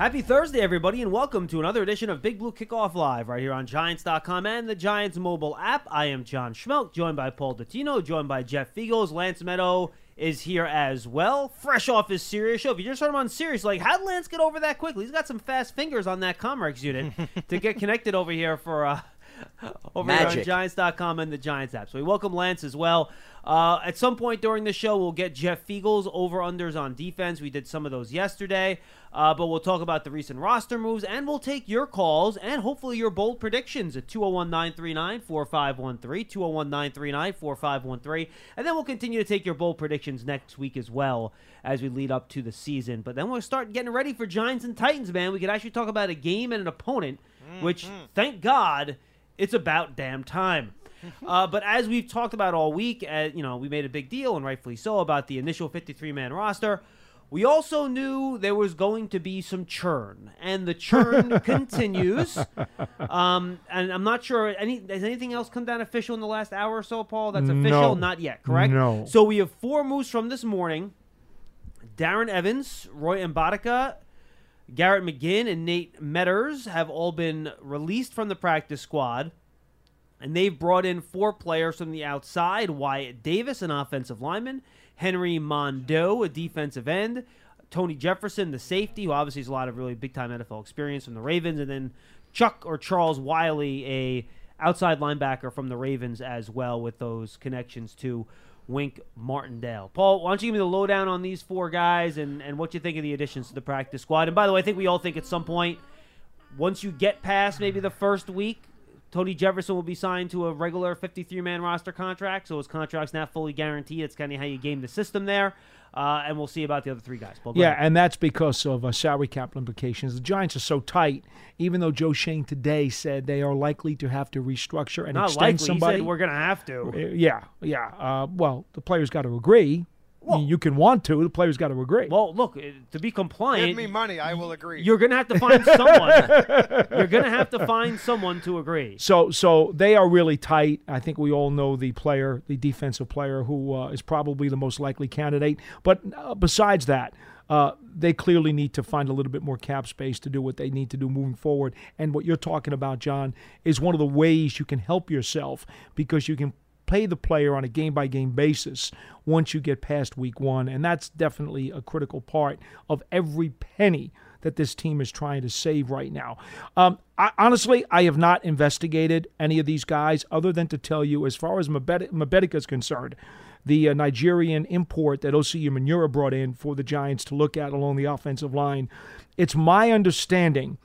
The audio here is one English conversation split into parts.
Happy Thursday, everybody, and welcome to another edition of Big Blue Kickoff Live right here on Giants.com and the Giants mobile app. I am John Schmelk, joined by Paul Dottino, joined by Jeff Feagles. Lance Medow is here as well, fresh off his Sirius show. If you just heard him on Sirius, like, how'd Lance get over that quickly? He's got some fast fingers on that Comrex unit to get connected over here for uh, over here on Magic. Giants.com and the Giants app. So we welcome Lance as well. Uh, at some point during the show, we'll get Jeff Feagles' over-unders on defense. We did some of those yesterday, uh, but we'll talk about the recent roster moves, and we'll take your calls and hopefully your bold predictions at 201-939-4513, 201-939-4513, and then we'll continue to take your bold predictions next week as well as we lead up to the season. But then we'll start getting ready for Giants and Titans, man. We could actually talk about a game and an opponent, which, thank God, it's about damn time. uh, but as we've talked about all week, uh, you know, we made a big deal, and rightfully so, about the initial 53 man roster. We also knew there was going to be some churn, and the churn continues. Um, and I'm not sure any has anything else come down official in the last hour or so, Paul. That's official, No. not yet, correct? No. So we have four moves from this morning: Darren Evans, Roy Mbaeteka, Garrett McGhin, and Nate Meadors have all been released from the practice squad. And they've brought in four players from the outside Wyatt Davis, an offensive lineman, Henry Mondeaux, a defensive end, Tony Jefferson, the safety, who obviously has a lot of really big time NFL experience from the Ravens, and then Chuck or Charles Wiley, a outside linebacker from the Ravens as well, with those connections to Wink Martindale. Paul, why don't you give me the lowdown on these four guys and, and what you think of the additions to the practice squad? And by the way, I think we all think at some point once you get past maybe the first week, Tony Jefferson will be signed to a regular 53 man roster contract. So his contract's not fully guaranteed. It's kind of how you game the system there. Uh, and we'll see about the other three guys. Yeah, ahead. and that's because of uh, salary cap implications. The Giants are so tight, even though Joe Schoen today said they are likely to have to restructure and not extend likely. somebody. He said we're going to have to. Uh, yeah, yeah. Uh, well, the players got to agree. I mean, you can want to. The players got to agree. Well, look, uh, to be compliant, Give me money, I will agree. you're going to have to find someone. you're going to have to find someone to agree. So, so they are really tight. I think we all know the player, the defensive player, who uh, is probably the most likely candidate. But uh, besides that, uh, they clearly need to find a little bit more cap space to do what they need to do moving forward. And what you're talking about, John, is one of the ways you can help yourself because you can play the player on a game by game basis once you get past week one. And that's definitely a critical part of every penny that this team is trying to save right now. Um, I, honestly, I have not investigated any of these guys other than to tell you, as far as Mabed- Mbaeteka is concerned, the uh, Nigerian import that Osi Umenyiora brought in for the Giants to look at along the offensive line, it's my understanding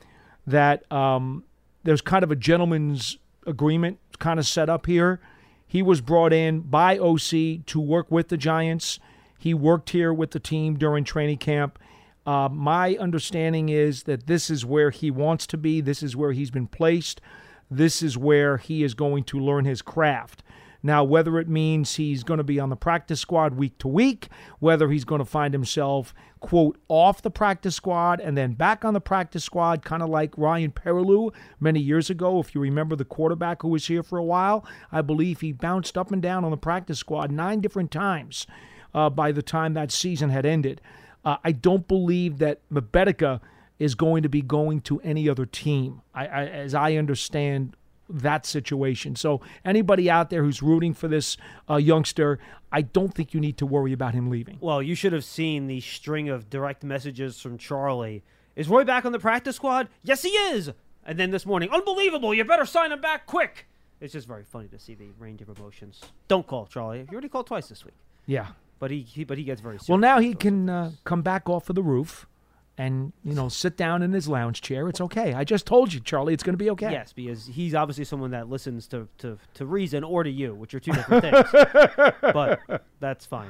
that um, there's kind of a gentleman's agreement kind of set up here. He was brought in by Osi to work with the Giants. He worked here with the team during training camp. Uh, my understanding is that this is where he wants to be. This is where he's been placed. This is where he is going to learn his craft. Now, whether it means he's going to be on the practice squad week to week, whether he's going to find himself, quote, off the practice squad and then back on the practice squad, kind of like Ryan Perrilloux many years ago. If you remember the quarterback who was here for a while, I believe he bounced up and down on the practice squad nine different times uh, by the time that season had ended. Uh, I don't believe that Mbaeteka is going to be going to any other team, I, I, as I understand that situation. So anybody out there who's rooting for this uh, youngster, I don't think you need to worry about him leaving. Well, you should have seen the string of direct messages from Charlie. Is Roy back on the practice squad? Yes, he is. And then this morning, unbelievable! You better sign him back quick. It's just very funny to see the range of emotions. Don't call Charlie. You already called twice this week, Yeah. but he, he but he gets very. Well, now he can uh, come back off of the roof and, you know, sit down in his lounge chair. It's okay. I just told you, Charlie, it's going to be okay. Yes, because he's obviously someone that listens to, to, to reason or to you, which are two different things. but that's fine.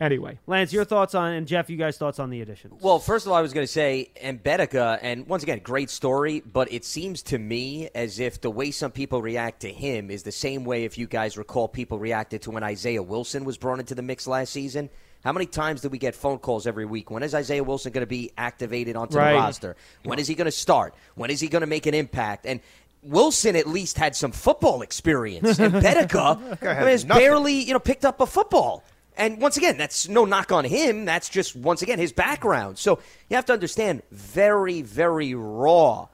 Anyway, Lance, your thoughts on and Jeff, you guys' thoughts on the additions? Well, first of all, I was going to say Mbaeteka, and once again, great story, but it seems to me as if the way some people react to him is the same way, if you guys recall, people reacted to when Isaiah Wilson was brought into the mix last season. How many times do we get phone calls every week? When is Isaiah Wilson going to be activated onto Right. the roster? When is he going to start? When is he going to make an impact? And Wilson at least had some football experience. And Bedeka I mean, has nothing. barely, you know, picked up a football. And once again, that's no knock on him. That's just once again his background. So you have to understand, very, very raw.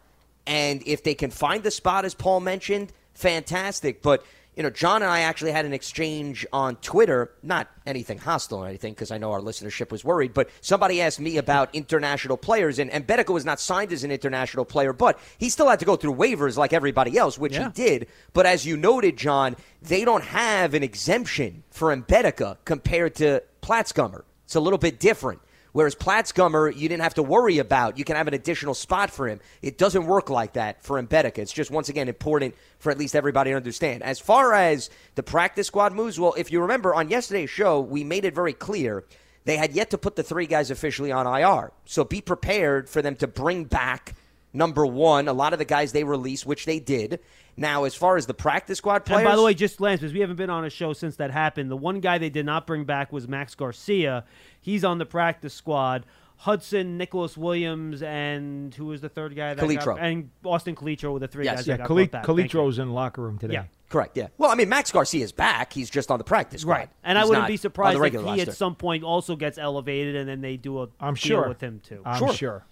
And if they can find the spot, as Paul mentioned, fantastic. But you know, John and I actually had an exchange on Twitter, not anything hostile or anything, because I know our listenership was worried, but somebody asked me about international players, and, and was not signed as an international player, but he still had to go through waivers like everybody else, which he did. But as you noted, John, they don't have an exemption for Mbaeteka compared to Platzgummer. It's a little bit different. Whereas Platzgummer, you didn't have to worry about. You can have an additional spot for him. It doesn't work like that for Mbaeteka. It's just, once again, important for at least everybody to understand. As far as the practice squad moves, well, if you remember on yesterday's show, we made it very clear they had yet to put the three guys officially on IR. So be prepared for them to bring back, number one, a lot of the guys they released, which they did. Now, as far as the practice squad players. And by the way, just Lance, because we haven't been on a show since that happened. The one guy they did not bring back was Max Garcia. He's on the practice squad. Hudson, Nicholas Williams, and who was the third guy? That Calitro. got, and Austin Calitro were the three Yes. guys. yeah, that got Kali- brought back. Thank you. Calitro's in locker room today. Yeah. Correct, yeah. Well, I mean, Max Garcia's back. He's just on the practice squad. Right, and I wouldn't be surprised the if he roster. at some point also gets elevated, and then they do a I'm deal sure. with him too. I'm Sure. sure.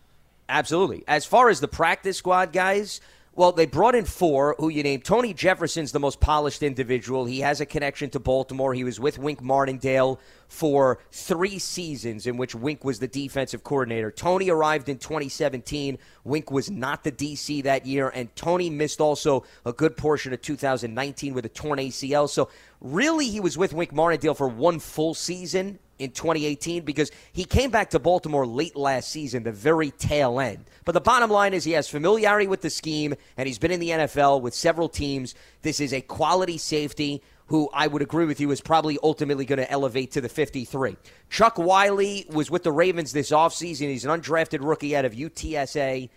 Absolutely. As far as the practice squad guys, well, they brought in four who you named. Tony Jefferson's the most polished individual. He has a connection to Baltimore. He was with Wink Martindale for three seasons in which Wink was the defensive coordinator. Tony arrived in 2017. Wink was not the DC that year, and Tony missed also a good portion of 2019 with a torn ACL. So, really, he was with Wink Martindale for one full season in 2018 because he came back to Baltimore late last season, the very tail end. But the bottom line is he has familiarity with the scheme, and he's been in the NFL with several teams. This is a quality safety who I would agree with you is probably ultimately going to elevate to the 53. Chuck Wiley was with the Ravens this offseason. He's an undrafted rookie out of UTSA.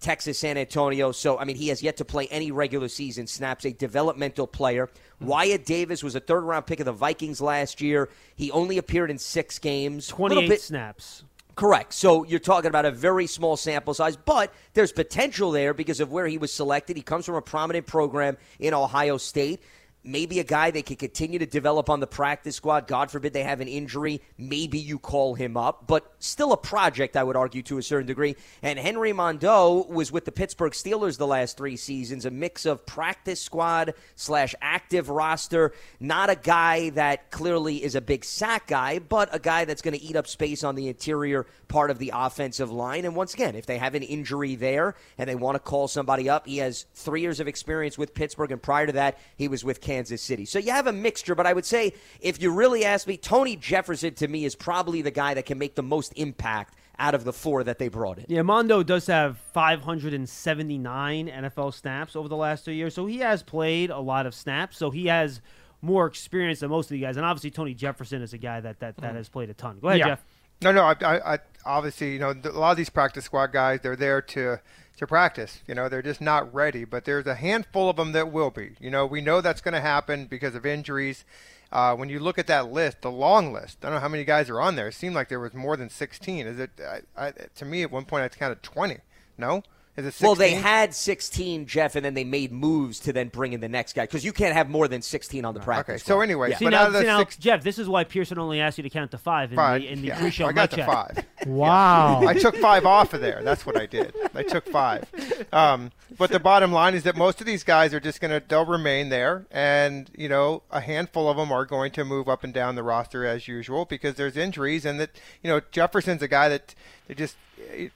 Texas San Antonio. So, I mean, he has yet to play any regular season snaps, a developmental player. Hmm. Wyatt Davis was a third round pick of the Vikings last year. He only appeared in six games. Twenty-eight bit- snaps. Correct. So you're talking about a very small sample size, but there's potential there because of where he was selected. He comes from a prominent program in Ohio State. Maybe a guy they could continue to develop on the practice squad. God forbid they have an injury. Maybe you call him up, but still a project, I would argue, to a certain degree. And Henry Mondeaux was with the Pittsburgh Steelers the last three seasons, a mix of practice squad slash active roster. Not a guy that clearly is a big sack guy, but a guy that's going to eat up space on the interior part of the offensive line. And once again, if they have an injury there and they want to call somebody up, he has three years of experience with Pittsburgh, and prior to that, he was with Kansas City. So you have a mixture, but I would say if you really ask me, Tony Jefferson to me is probably the guy that can make the most impact out of the four that they brought in. Yeah, Mondeaux does have 579 NFL snaps over the last two years, so he has played a lot of snaps. So he has more experience than most of the guys, and obviously Tony Jefferson is a guy that that, that mm. has played a ton. Go ahead, Yeah. Jeff. No, no. I, I, I, obviously, you know, a lot of these practice squad guys, they're there to to practice. You know, they're just not ready. But there's a handful of them that will be. You know, we know that's going to happen because of injuries. Uh, when you look at that list, the long list, I don't know how many guys are on there. It seemed like there was more than 16. Is it? I, I, to me, at one point, kind of 20. No. Is it Well, they had 16, Jeff, and then they made moves to then bring in the next guy because you can't have more than 16 on the practice. Okay, squad. so anyway, Yeah. See but now, out of the see now, six, Jeff, this is why Pearson only asked you to count to five in five, the in the yeah, pre-show I got to five. Wow. I took five off of there. That's what I did. I took five. Um, but the bottom line is that most of these guys are just going to they'll remain there, and you know a handful of them are going to move up and down the roster as usual because there's injuries, and that you know Jefferson's a guy that they just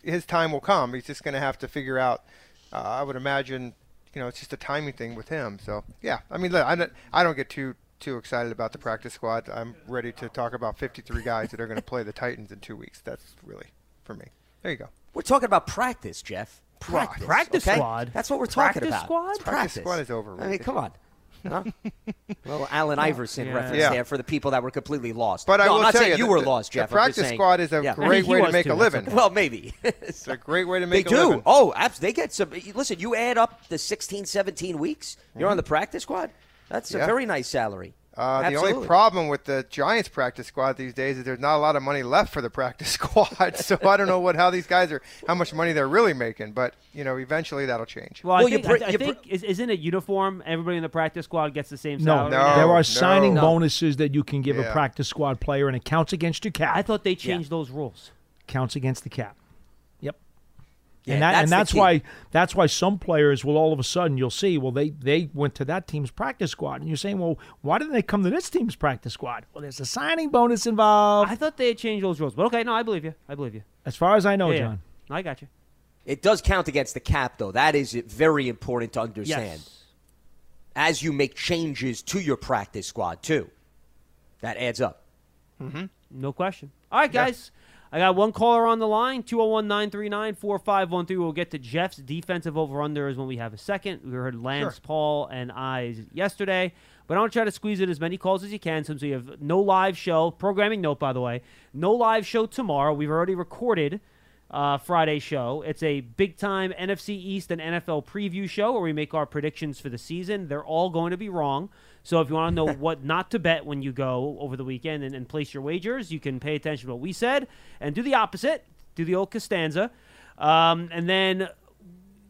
his time will come. He's just going to have to figure out. Uh, I would imagine. You know, it's just a timing thing with him. So yeah, I mean, look, I don't, I don't get too too excited about the practice squad. I'm ready to talk about 53 guys that are going to play the Titans in two weeks. That's really for me. There you go. We're talking about practice, Jeff. Practice. practice okay? squad? That's what we're talking about. Practice squad? Practice practice. squad is over. I mean, come on. Huh? well, Allen Iverson Yeah. reference Yeah. there for the people that were completely lost. But I will I'm not tell saying you, you the- were the- lost, Jeff. I'm practice saying- squad is a Yeah. great He way to make too, a living. okay. Well, maybe. It's a great way to They make a do. living. Oh, abs- they get some. Listen, you add up the 16, 17 weeks, you're on the practice squad. That's a Mm-hmm. Very nice salary. Uh, the only problem with the Giants practice squad these days is there's not a lot of money left for the practice squad. so I don't know what how these guys are, how much money they're really making. But you know, eventually that'll change. Well, I Well, you think, br- I, I you br- is, isn't it uniform? Everybody in the practice squad gets the same No, salary. No. now? there no. are signing No. bonuses that you can give a practice squad player, and it counts against your cap. I thought they changed those rules. counts against the cap. Yep. Yeah, and that, that's and that's why that's why some players will all of a sudden you'll see well they they went to that team's practice squad and you're saying well why didn't they come to this team's practice squad well there's a signing bonus involved I thought they had changed those rules, but okay, no, I believe you. I believe you. as far as I know Yeah, yeah. John I got you. It does count against the cap, though. That is very important to understand. Yes. As you make changes to your practice squad, too. That adds up. Mm-hmm. no question. All right, guys. I got one caller on the line, 201 939 4513. We'll get to Jeff's defensive over unders when we have a second. We heard Lance, Sure. Paul, and I yesterday. But I want to try to squeeze in as many calls as you can since we have no live show. Programming note, by the way, no live show tomorrow. We've already recorded uh, Friday show. It's a big time NFC East and NFL preview show where we make our predictions for the season. They're all going to be wrong. So if you want to know what not to bet when you go over the weekend and, and place your wagers, you can pay attention to what we said and do the opposite. Do the old Costanza. Um, and then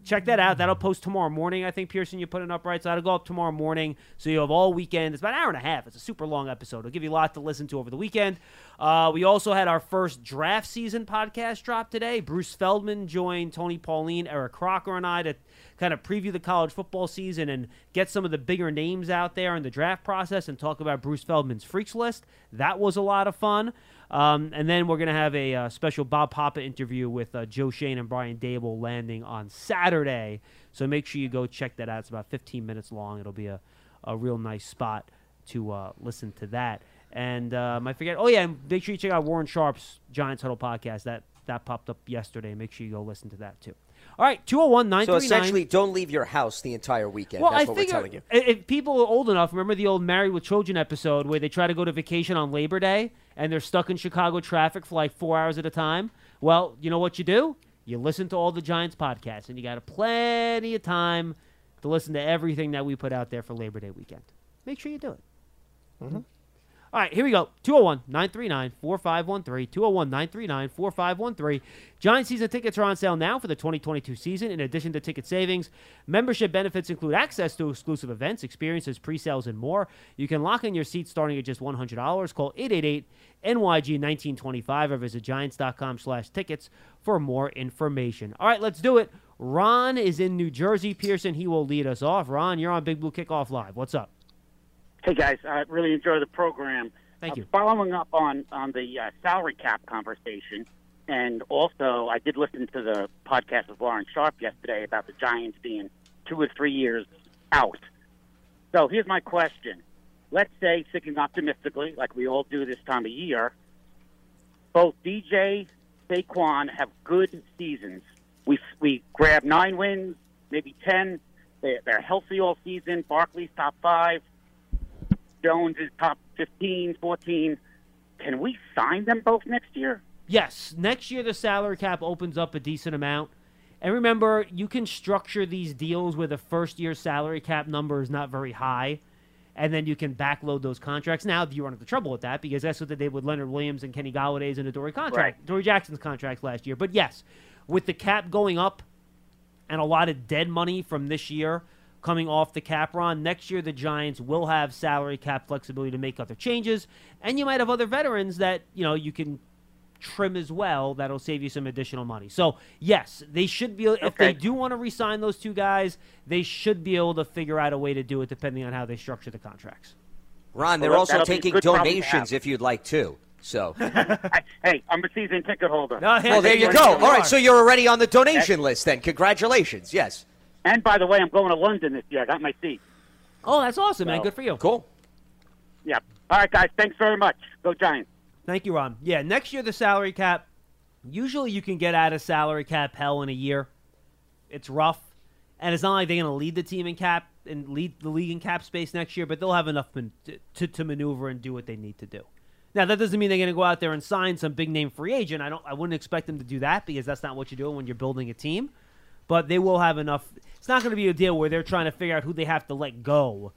check that out. That'll post tomorrow morning. I think Pearson, you put it up right, so that'll go up tomorrow morning. So you have all weekend. It's about an hour and a half. It's a super long episode. It'll give you a lot to listen to over the weekend. Uh, we also had our first draft season podcast drop today. Bruce Feldman joined Tony Pauline, Eric Crocker, and I to kind of preview the college football season and get some of the bigger names out there in the draft process and talk about Bruce Feldman's freaks list. That was a lot of fun. Um, and then we're going to have a uh, special Bob Papa interview with uh, Joe Schoen and Brian Daboll landing on Saturday. So make sure you go check that out. It's about 15 minutes long. It'll be a, a real nice spot to uh, listen to that. And um, I forget. Oh yeah, make sure you check out Warren Sharp's Giants Huddle podcast. That that popped up yesterday. Make sure you go listen to that too. All right, 201 So essentially, don't leave your house the entire weekend. well, That's I what think we're telling you. if people are old enough, remember the old Married with Children episode where they try to go to vacation on Labor Day and they're stuck in Chicago traffic for like four hours at a time? Well, you know what you do? You listen to all the Giants podcasts, and you got plenty of time to listen to everything that we put out there for Labor Day weekend. Make sure you do it. Mm-hmm. All right, here we go. 201 939 4513. 201 939 4513. Giant season tickets are on sale now for the 2022 season. In addition to ticket savings, membership benefits include access to exclusive events, experiences, pre sales, and more. You can lock in your seats starting at just $100. Call 888 NYG 1925 or visit giants.com slash tickets for more information. All right, let's do it. Ron is in New Jersey. Pearson, he will lead us off. Ron, you're on Big Blue Kickoff Live. What's up? Hey guys, I really enjoy the program. Thank Uh, you. following up on on the uh, salary cap conversation, and also I did listen to the podcast with Warren Sharp yesterday about the Giants being two or three years out. So here's my question: Let's say, thinking optimistically, like we all do this time of year, both DJ, Saquon have good seasons. We we grab nine wins, maybe ten. They're, they're healthy all season. Barkley's top five. Jones is top 15, 14. Can we sign them both next year? Yes, next year the salary cap opens up a decent amount. And remember, you can structure these deals where the first year salary cap number is not very high, and then you can backload those contracts. Now, you run into trouble with that because that's what they did with Leonard Williams and Kenny Golladay's and Adoree contract, Dory Jackson's contracts last year. But yes, with the cap going up and a lot of dead money from this year coming off the cap run, next year the Giants will have salary cap flexibility to make other changes, and you might have other veterans that you know you can trim as well that'll save you some additional money. So, yes, they should be if they do want to re-sign those two guys, they should be able to figure out a way to do it depending on how they structure the contracts. Ron, they're Well, also that'll be a taking good problem to donations if you'd like to. So, hey, I'm a season ticket holder. well, there you go. All right, so you're already on the donation list then. Congratulations. Yes. And by the way, I'm going to London this year. I got my seat. Oh, that's awesome, man. Good for you. Cool. Yeah. All right, guys. Thanks very much. Go Giants. Thank you, Ron. Yeah, next year the salary cap. Usually, you can get out of salary cap hell in a year. It's rough, and it's not like they're going to lead the team in cap and lead the league in cap space next year. But they'll have enough man- to, to to maneuver and do what they need to do. Now, that doesn't mean they're going to go out there and sign some big name free agent. I don't. I wouldn't expect them to do that because that's not what you're doing when you're building a team. But they will have enough. It's not going to be a deal where they're trying to figure out who they have to let go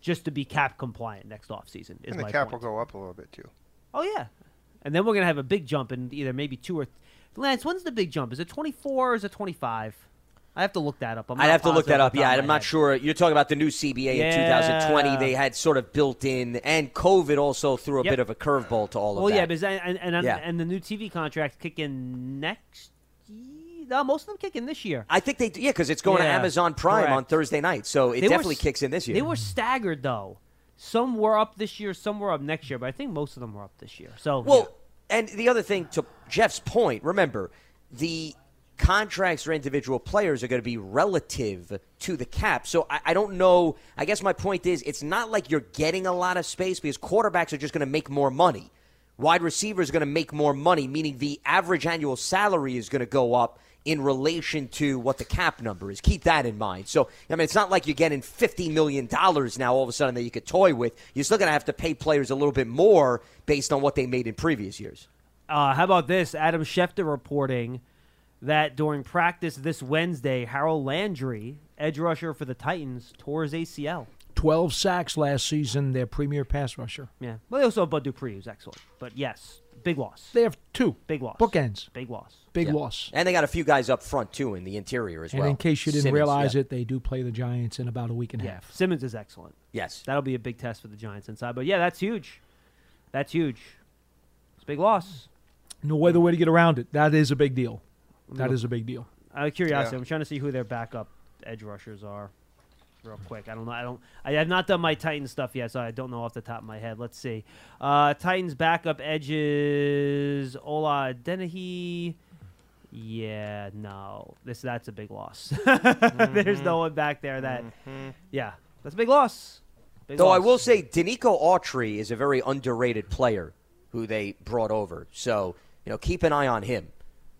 just to be cap compliant next offseason. Is And the my cap point. will go up a little bit too. Oh yeah, and then we're gonna have a big jump in either maybe two or. Lance, when's the big jump? Is it twenty four or is it twenty five? I have to look that up. I'm I'd have to look that up. Yeah, I'm not head. sure. You're talking about the new CBA in 2020. They had sort of built in, and COVID also threw a Yep. bit of a curveball to all of Well, that. yeah, because and and, and, Yeah. and the new TV contracts kick in next. Most of them kick in this year. I think they do, yeah, because it's going to Amazon Prime on. Thursday night, so it They definitely s- kicks in this year. They were staggered though. Some were up this year, some were up next year, but I think most of them were up this year. So Well, and the other thing to Jeff's point, remember, the contracts for individual players are going to be relative to the cap. So I, I don't know. I guess my point is it's not like you're getting a lot of space because quarterbacks are just going to make more money. Wide receivers are going to make more money, meaning the average annual salary is going to go up in relation to what the cap number is. Keep that in mind. So, I mean, it's not like you're getting $50 million now all of a sudden that you could toy with. You're still going to have to pay players a little bit more based on what they made in previous years. Uh, how about this? Adam Schefter reporting that during practice this Wednesday, Harold Landry, edge rusher for the Titans, tore his ACL. 12 sacks last season, their premier pass rusher. Yeah. Well, they also have Bud Dupree, who's excellent. But yes, big loss. They have two. Big loss. Bookends. Big loss. Big Yeah. loss. And they got a few guys up front, too, in the interior as And well. in case you didn't Simmons, realize yeah. it, they do play the Giants in about a week and a Yeah. half. Simmons is excellent. Yes. That'll be a big test for the Giants inside. But yeah, that's huge. That's huge. It's a big loss. No other way to get around it. That is a big deal. Let me That look- is a big deal. Out of curiosity, Yeah. I'm trying to see who their backup edge rushers are. Real quick, I don't know. I don't. I have not done my Titans stuff yet, so I don't know off the top of my head. Let's see. Uh, Titans backup edges: Ola Adeniyi. Yeah, no. This that's a big loss. There's Mm-hmm. no one back there that. Yeah, that's a big loss. Big Though I will say, Denico Autry is a very underrated player who they brought over. So, you know, keep an eye on him.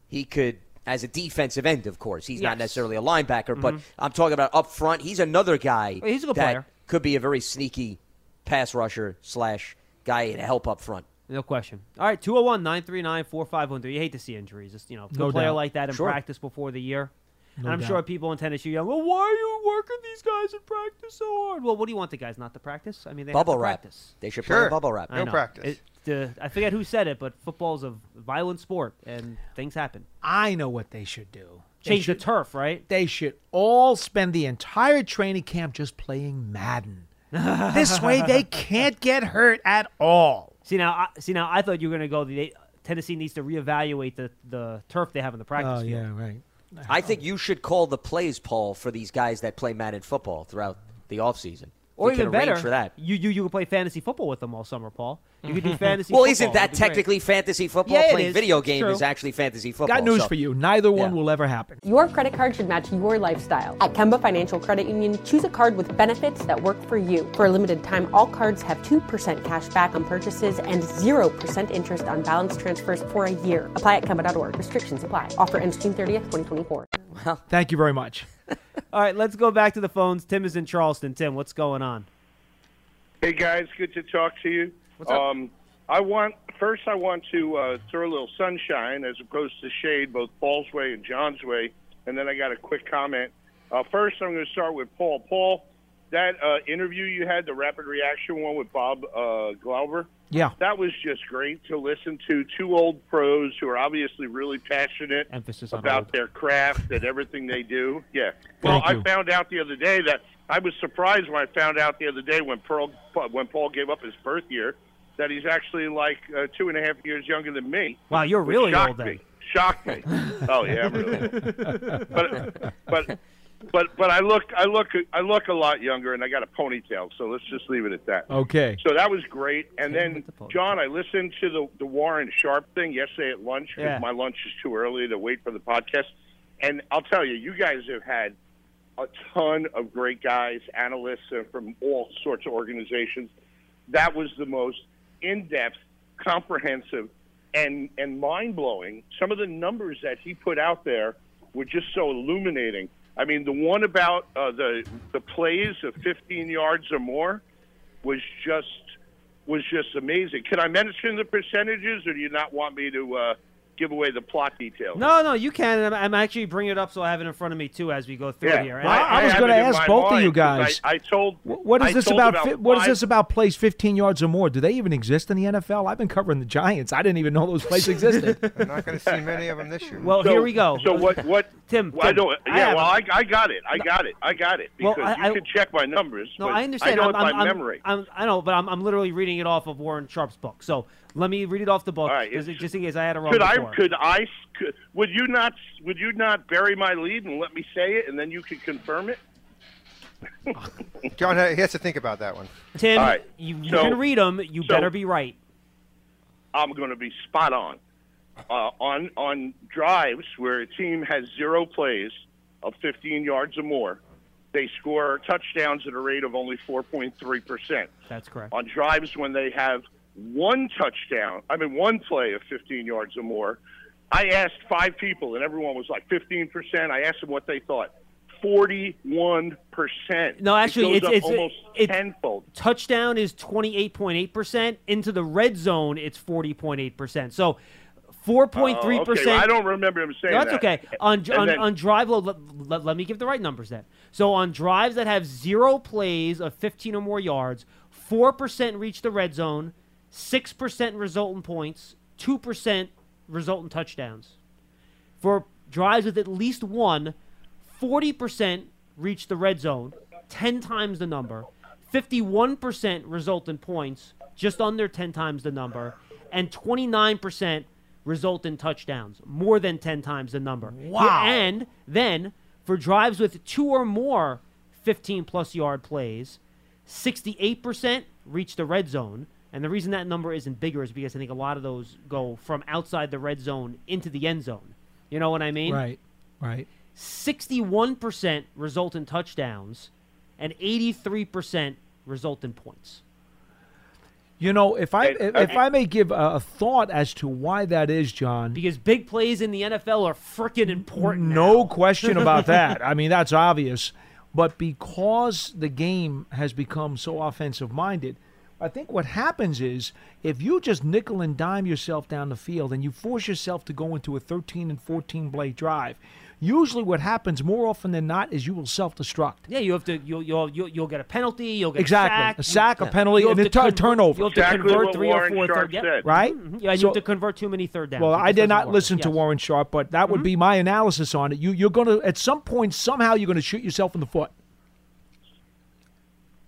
He could, as a defensive end, of course, he's not necessarily a linebacker, but Mhm. I'm talking about up front. He's another guy. He's a good that player. Could be a very sneaky pass rusher slash guy to help up front. No question. All right, 201 939 4513. You hate to see injuries. Just, you know, good No player doubt. like that in Sure. practice before the year. No and I'm doubt. sure people in Tennessee are yelling, well, why are you working these guys in practice so hard? Well, what do you want the guys not to practice? I mean, they Bubble have to wrap. practice. They should Sure. play bubble wrap. No practice. It, uh, I forget who said it, but football's a violent sport, and things happen. I know what they should do. They Change the turf, right? They should all spend the entire training camp just playing Madden. this way they can't get hurt at all. See now, I, see now, I thought you were going to go. The Tennessee needs to reevaluate the, the turf they have in the practice Oh, field. yeah, right. I think you should call the plays, Paul, for these guys that play Madden football throughout the offseason. Or we even better, for that. you you you can play fantasy football with them all summer, Paul. You could do fantasy. Football. Well, football. isn't that It'd great. technically fantasy football? Yeah, Playing is. video It's game true. is actually fantasy football. Got news so- for you. Neither one Yeah. will ever happen. Your credit card should match your lifestyle. At Kemba Financial Credit Union, choose a card with benefits that work for you. For a limited time, all cards have 2% cash back on purchases and 0% interest on balance transfers for a year. Apply at Kemba.org. Restrictions apply. Offer ends June 30th, 2024. Well, Thank you very much. All right, let's go back to the phones. Tim is in Charleston. Tim, what's going on? Hey guys, good to talk to you. What's up? Um, I want first. I want to uh, throw a little sunshine as opposed to shade, both Paul's way and John's way, and then I got a quick comment. Uh, first, I'm going to start with Paul. Paul, that uh, interview you had, the rapid reaction one with Bob uh, Glauber, Yeah. that was just great to listen to. Two old pros who are obviously really passionate Emphasis about old. their craft and everything they do. Yeah. Well, Thank you. I found out the other day that I was surprised when I found out the other day when Pearl when Paul gave up his birth year that he's actually like uh, two and a half years younger than me. Wow, you're really shocked old then. me. Shocked me. oh yeah, I'm really. old. But but but but I look I look I look a lot younger and I got a ponytail. So let's just leave it at that. Okay. So that was great. And then, John, I listened to the, the Warren Sharp thing yesterday at lunch Yeah. my lunch is too early to wait for the podcast. And I'll tell you, you guys have had a ton of great guys, analysts uh, from all sorts of organizations. That was the most in depth, comprehensive, and, and mind blowing. Some of the numbers that he put out there were just so illuminating. I mean, the one about uh, the the plays of 15 yards or more was just was just amazing. Can I mention the percentages, or do you not want me to uh, give away the plot details? No, no, you can. and I'm, I'm actually bringing it up so I have it in front of me too as we go through Yeah. here. And Well, I was gonna ask both of you guys. I, I told. What is I this about? about fi- what is this about? Plays 15 yards or more? Do they even exist in the NFL? I've been covering the Giants. I didn't even know those plays existed. We're not going to see many of them this year. Well, So- here we go. So what? What? Tim, Well, I don't. Yeah. have well, I got it. I got it. I got it. Well, Because I- you I- can check my numbers. No, but I understand. I know I'm, it by I'm, I'm- memory. I'm, I know, but I'm, I'm literally reading it off of Warren Sharp's book. So let me read it off the book, All right, just, just in case I had it wrong could I? Could I? Could, would you not? Would you not bury my lead and let me say it, and then you could confirm it? John, he has to think about that one. Tim, All right, you, you so- can read them. You so- better be right. I'm going to be spot on. Uh, on on drives where a team has zero plays of 15 yards or more, they score touchdowns at a rate of only 4.3 percent. That's correct. On drives when they have one touchdown, I mean one play of 15 yards or more, I asked five people and everyone was like 15 percent. I asked them what they thought. 41 percent. No, actually, it it's it's almost it, tenfold. touchdown is twenty eight point eight percent. Into the red zone, it's forty point eight percent. So four point three Oh, okay. percent. Well, I don't remember him saying No, that's that. okay. On on, then- on drive, well, let, let, let me give the right numbers then. So on drives that have zero plays of 15 or more yards, four percent reach the red zone, six percent result in points, two percent result in touchdowns. For drives with at least one, 40% reach the red zone, 10 times the number. 51% result in points, just under 10 times the number. And 29% result in touchdowns, more than 10 times the number. Wow. And then for drives with two or more 15 plus yard plays, 68% reach the red zone. And the reason that number isn't bigger is because I think a lot of those go from outside the red zone into the end zone. You know what I mean? right, right. 61% result in touchdowns and 83% result in points. You know, if I And- if, if I may give a, a thought as to why that is, John. Because big plays in the NFL are freaking important. No now. question about that. I mean, that's obvious. But because the game has become so offensive minded, I think what happens is if you just nickel and dime yourself down the field and you force yourself to go into a 13 and 14 play drive, usually what happens more often than not is you will self destruct. Yeah, you have to. You'll you'll you'll, you'll get a penalty. You'll get Exactly. A sack, a you- penalty, you'll and have a to turnover. You'll have to Exactly convert three Warren or four Sharp. Yeah. said. Right? Mhm. Yeah, you So- have to convert too many third downs. Well, I did doesn't not work. listen to Warren Sharp, but that would be my analysis on it. You, you're going to, at some point, somehow, you're going to shoot yourself in the foot.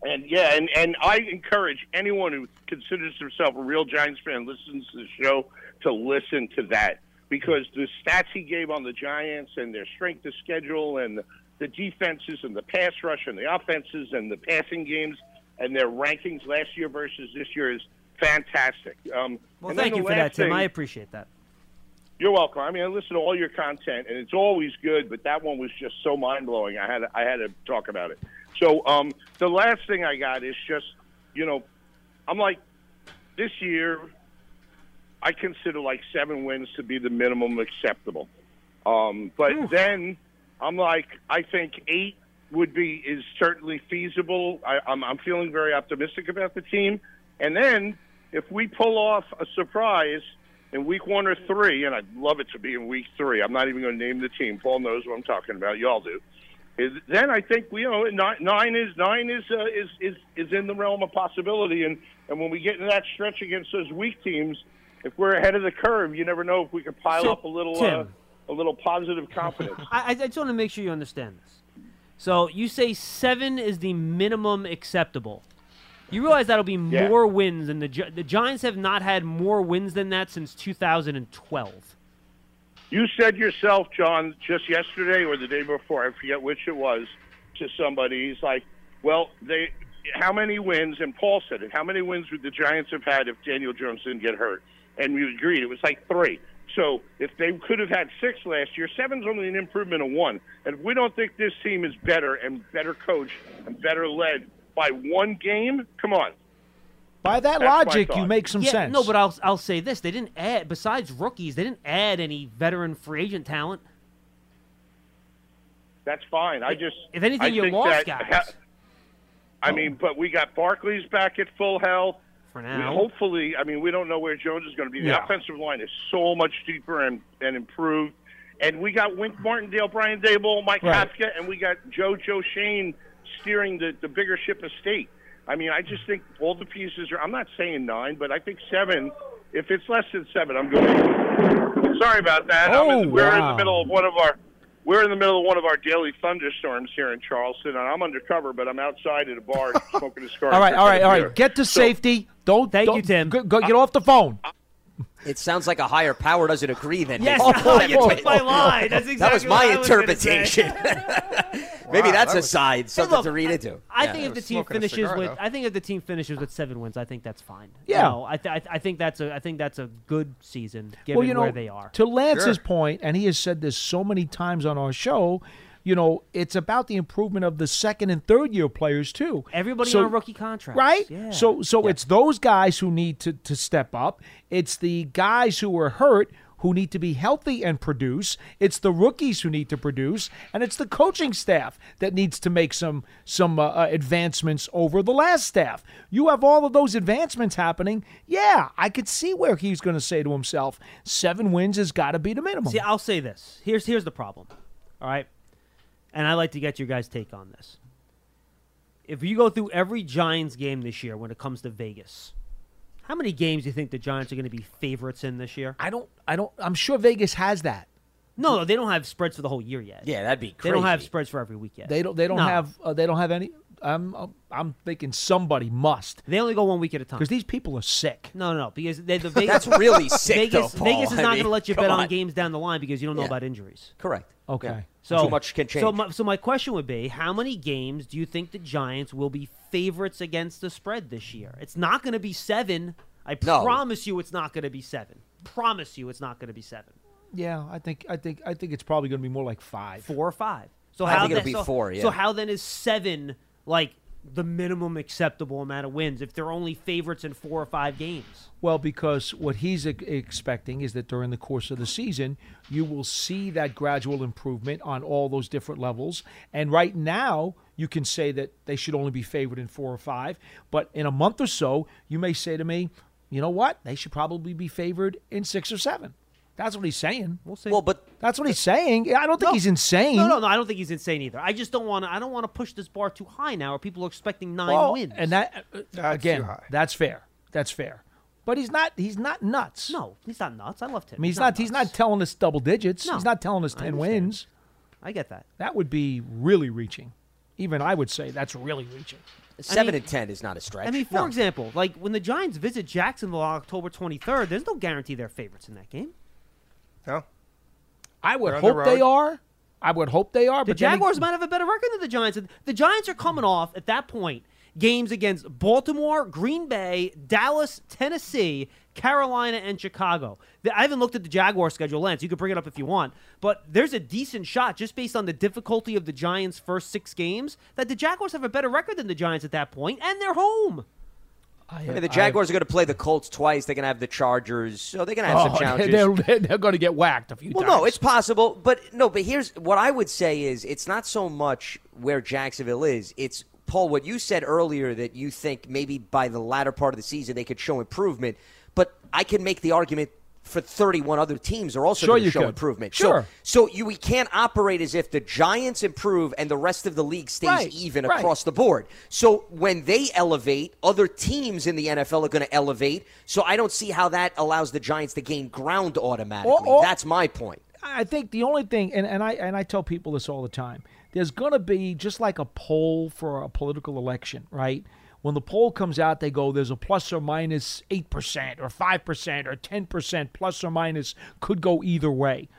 And yeah, and, and I encourage anyone who considers himself a real Giants fan, listens to the show, to listen to that because the stats he gave on the Giants and their strength of schedule and the, defenses and the pass rush and the offenses and the passing games and their rankings last year versus this year is fantastic. Um, Well, thank you for that, last Tim. I appreciate that. You're welcome. I mean, I listen to all your content, and it's always good. But that one was just so mind blowing. I had to, I had to talk about it. So um, the last thing I got is just, you know, I'm like, this year, I consider like seven wins to be the minimum acceptable. Um, but then I'm like, I think eight would be is certainly feasible. I, I'm, I'm feeling very optimistic about the team. And then if we pull off a surprise in week one or three, and I'd love it to be in week three. I'm not even going to name the team. Paul knows what I'm talking about. Y'all do. Is, then I think you know nine, nine is nine is uh, is is is in the realm of possibility, and and when we get into that stretch against those weak teams, if we're ahead of the curve, you never know if we can pile So, up a little uh, a little positive confidence. I, I just want to make sure you understand this. So you say seven is the minimum acceptable. You realize that'll be Yeah. more wins than the Gi- the Giants have not had more wins than that since 2012. You said yourself, John, just yesterday or the day before, I forget which it was, to somebody. He's like, "Well, they, how many wins?" And Paul said it. How many wins would the Giants have had if Daniel Jones didn't get hurt? And we agreed it was like three. So if they could have had six last year, seven's only an improvement of one. And if we don't think this team is better and better coached and better led by one game, come on. By that That's logic, you make some yeah, sense. No, but I'll I'll say this: they didn't add besides rookies, they didn't add any veteran free agent talent. That's fine. I just If anything, I you think lost that- guys. I mean, oh. but we got Barkley's back at full health. For We- now. hopefully, I mean, we don't know where Jones is going to be. The Yeah. offensive line is so much deeper and, and improved. And we got Wink Martindale, Brian Daboll, Mike Right. Kafka, and we got Joe Joe Schoen steering the, the bigger ship of state. I mean, I just think all the pieces are. I'm not saying nine, but I think seven. If it's less than seven, I'm going. Sorry about that. I'm Oh, in, we're in the middle of one of our. We're in the middle of one of our daily thunderstorms here in Charleston, and I'm undercover, but I'm outside at a bar smoking a cigar. all right, all right, all right. Beer. Get to So- safety. Don't. Thank don't- you, Tim. Go, go- get off the phone. It sounds like a higher power doesn't agree. Then Yes, maybe. no, Let me you oh, tell took my line. That's that was my what I was interpretation. maybe Wow, that's that a was- side, something look, to read into. I Yeah. think if the team finishes cigar, with, though. I think if the team finishes with seven wins, I think that's fine. Yeah. No, I, th- I, th- I think that's a, I think that's a good season given well, you know, where they are. to Lance's Sure. point, and he has said this so many times on our show. You know, it's about the improvement of the second and third year players too. Everybody So- on rookie contracts, right? Yeah. So, so it's those guys who need to to step up. It's the guys who were hurt who need to be healthy and produce. It's the rookies who need to produce, and it's the coaching staff that needs to make some some uh, uh, advancements over the last staff. You have all of those advancements happening. Yeah, I could see where he's going to say to himself, seven wins has got to be the minimum. See, I'll say this. Here's here's the problem. All right, and I'd like to get your guys' take on this. If you go through every Giants game this year when it comes to Vegas, how many games do you think the Giants are going to be favorites in this year? I don't, I don't. I'm sure Vegas has that. No, no, they don't have spreads for the whole year yet. Yeah, that'd be crazy. They don't have spreads for every week yet. They don't. They don't No. have. Uh, they don't have any. I'm. uh, I'm thinking somebody must They only go one week at a time. because these people are sick. No, no, no, because they, the Vegas, That's really sick, Vegas, though, Paul. Vegas is I not going to let you bet on. on. games down the line because you don't know Yeah. about injuries. Correct. Okay. Yeah. So Too much can change. So my, so my question would be, how many games do you think the Giants will be favorites against the spread this year? It's not going to be seven. I No. promise you, it's not going to be seven. Promise you, it's not going to be seven. Yeah, I think. I think. I think it's probably going to be more like five. Four or five. So I how think it'll then- be so- four, yeah. So how then is seven like the minimum acceptable amount of wins if they're only favorites in four or five games? Well, because what he's e- expecting is that during the course of the season, you will see that gradual improvement on all those different levels. And right now, you can say that they should only be favored in four or five. But in a month or so, you may say to me, you know what? They should probably be favored in six or seven. That's what he's saying. We'll see. Well, but That's what he's saying. I don't think No. he's insane. No, no, no. I don't think he's insane either. I just don't want to. I don't want to push this bar too high now, where people are expecting nine Well, wins. And that uh, That's again, too high. that's fair. That's fair. But he's not. He's not nuts. no, he's not nuts. I love him. I mean, he's, not. He's not telling us double digits. No. He's not telling us ten understand. wins. I get that. That would be really reaching. Even I would say that's really reaching. seven mean- and ten is not a stretch. I mean, for No. example, like when the Giants visit Jacksonville on October 23rd, there's no guarantee they're favorites in that game. No. I would They're the hope they are. I would hope they are. The but then Jaguars ag- might have a better record than the Giants. The Giants are coming off at that point games against Baltimore, Green Bay, Dallas, Tennessee, Carolina, and Chicago. I haven't looked at the Jaguar schedule, Lance. You can bring it up if you want, but there's a decent shot just based on the difficulty of the Giants' first six games that the Jaguars have a better record than the Giants at that point, and they're home. I, I mean, the Jaguars are going to play the Colts twice. They're going to have the Chargers. So they're going to have some Oh, challenges. they're, they're going to get whacked a few Well, times. no, it's possible, but no, but here's what I would say is it's not so much where Jacksonville is; it's Paul, what you said earlier that you think maybe by the latter part of the season they could show improvement, but I can make the argument for 31 other teams are also Sure going to show could. improvement. Sure. So, so you we can't operate as if the Giants improve and the rest of the league stays Right, even right. across the board. So when they elevate, other teams in the NFL are going to elevate. So I don't see how that allows the Giants to gain ground automatically. Or- or- That's my point. I think the only thing, and, and I and I tell people this all the time, there's going to be just like a poll for a political election, right? When the poll comes out, they go, there's a plus or minus 8% or 5% or 10% plus or minus, could go either way.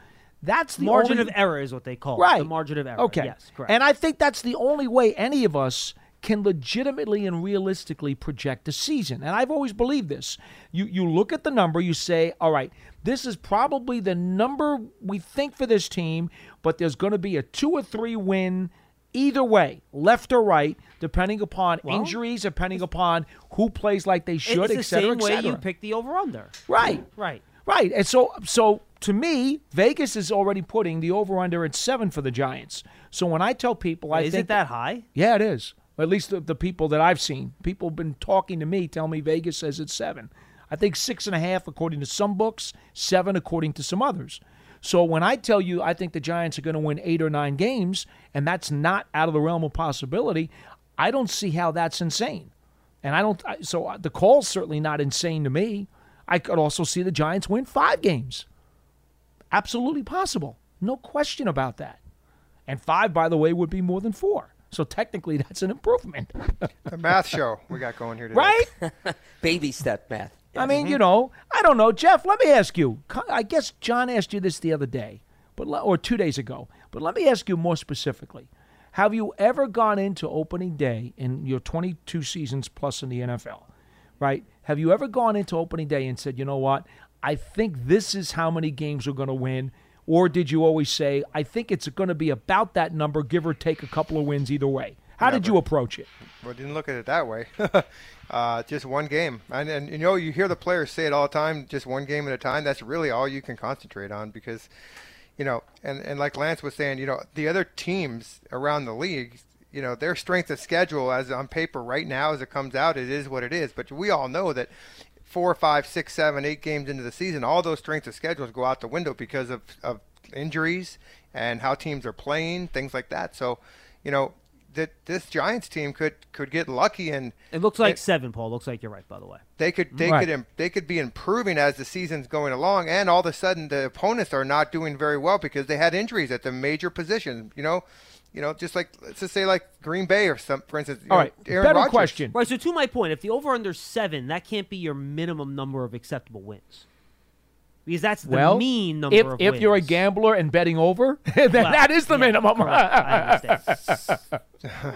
That's the margin only, of error is what they call right. it. Right. The margin of error. Okay. Yes, correct. And I think that's the only way any of us can legitimately and realistically project a season. And I've always believed this. You you look at the number, you say, all right, this is probably the number we think for this team, but there's going to be a two or three win either way, left or right, depending upon Well, injuries, depending upon who plays like they should, it's the et cetera, same way you pick the over under. Right. Right. Right. And so so to me, Vegas is already putting the over under at seven for the Giants. So when I tell people I Is think it that high? Yeah, it is. At least the, the people that I've seen. People have been talking to me, tell me Vegas says it's seven. I think six and a half according to some books, seven according to some others. So when I tell you I think the Giants are going to win eight or nine games, and that's not out of the realm of possibility, I don't see how that's insane. And I don't. So uh, the call's certainly not insane to me. I could also see the Giants win five games. Absolutely possible. No question about that. And five, by the way, would be more than four. So technically, that's an improvement. The math show we got going here today. right? Baby step math. I mean, mm-hmm. you know, I don't know, Jeff. Let me ask you. I guess John asked you this the other day, but or two days ago. But let me ask you more specifically: Have you ever gone into opening day in your 22 seasons plus in the NFL? Right? Have you ever gone into opening day and said, you know what? I think this is how many games we're going to win. Or did you always say, I think it's going to be about that number, give or take a couple of wins either way? How did you approach it? Well, didn't look at it that way. uh, just one game, and, and you know you hear the players say it all the time. Just one game at a time. That's really all you can concentrate on because, you know, and and like Lance was saying, you know, the other teams around the league, you know, their strength of schedule as on paper right now as it comes out, it is what it is. But we all know that four, five, six, seven, eight games into the season, all those strengths of schedules go out the window because of, of injuries and how teams are playing, things like that. So, you know, that this Giants team could could get lucky and It looks like they- seven, Paul. Looks like you're right, by the way. they could they Right. could im- they could be improving as the season's going along, and all of a sudden the opponents are not doing very well because they had injuries at the major position. You know, you know, just like let's just say like Green Bay or some, for instance. you All know, right, Aaron Rodgers. Right. So to my point, if the over under seven, that can't be your minimum number of acceptable wins, because that's the well, mean number if, of if wins. you're a gambler and betting over, then Well, that is the yeah, minimum. I understand.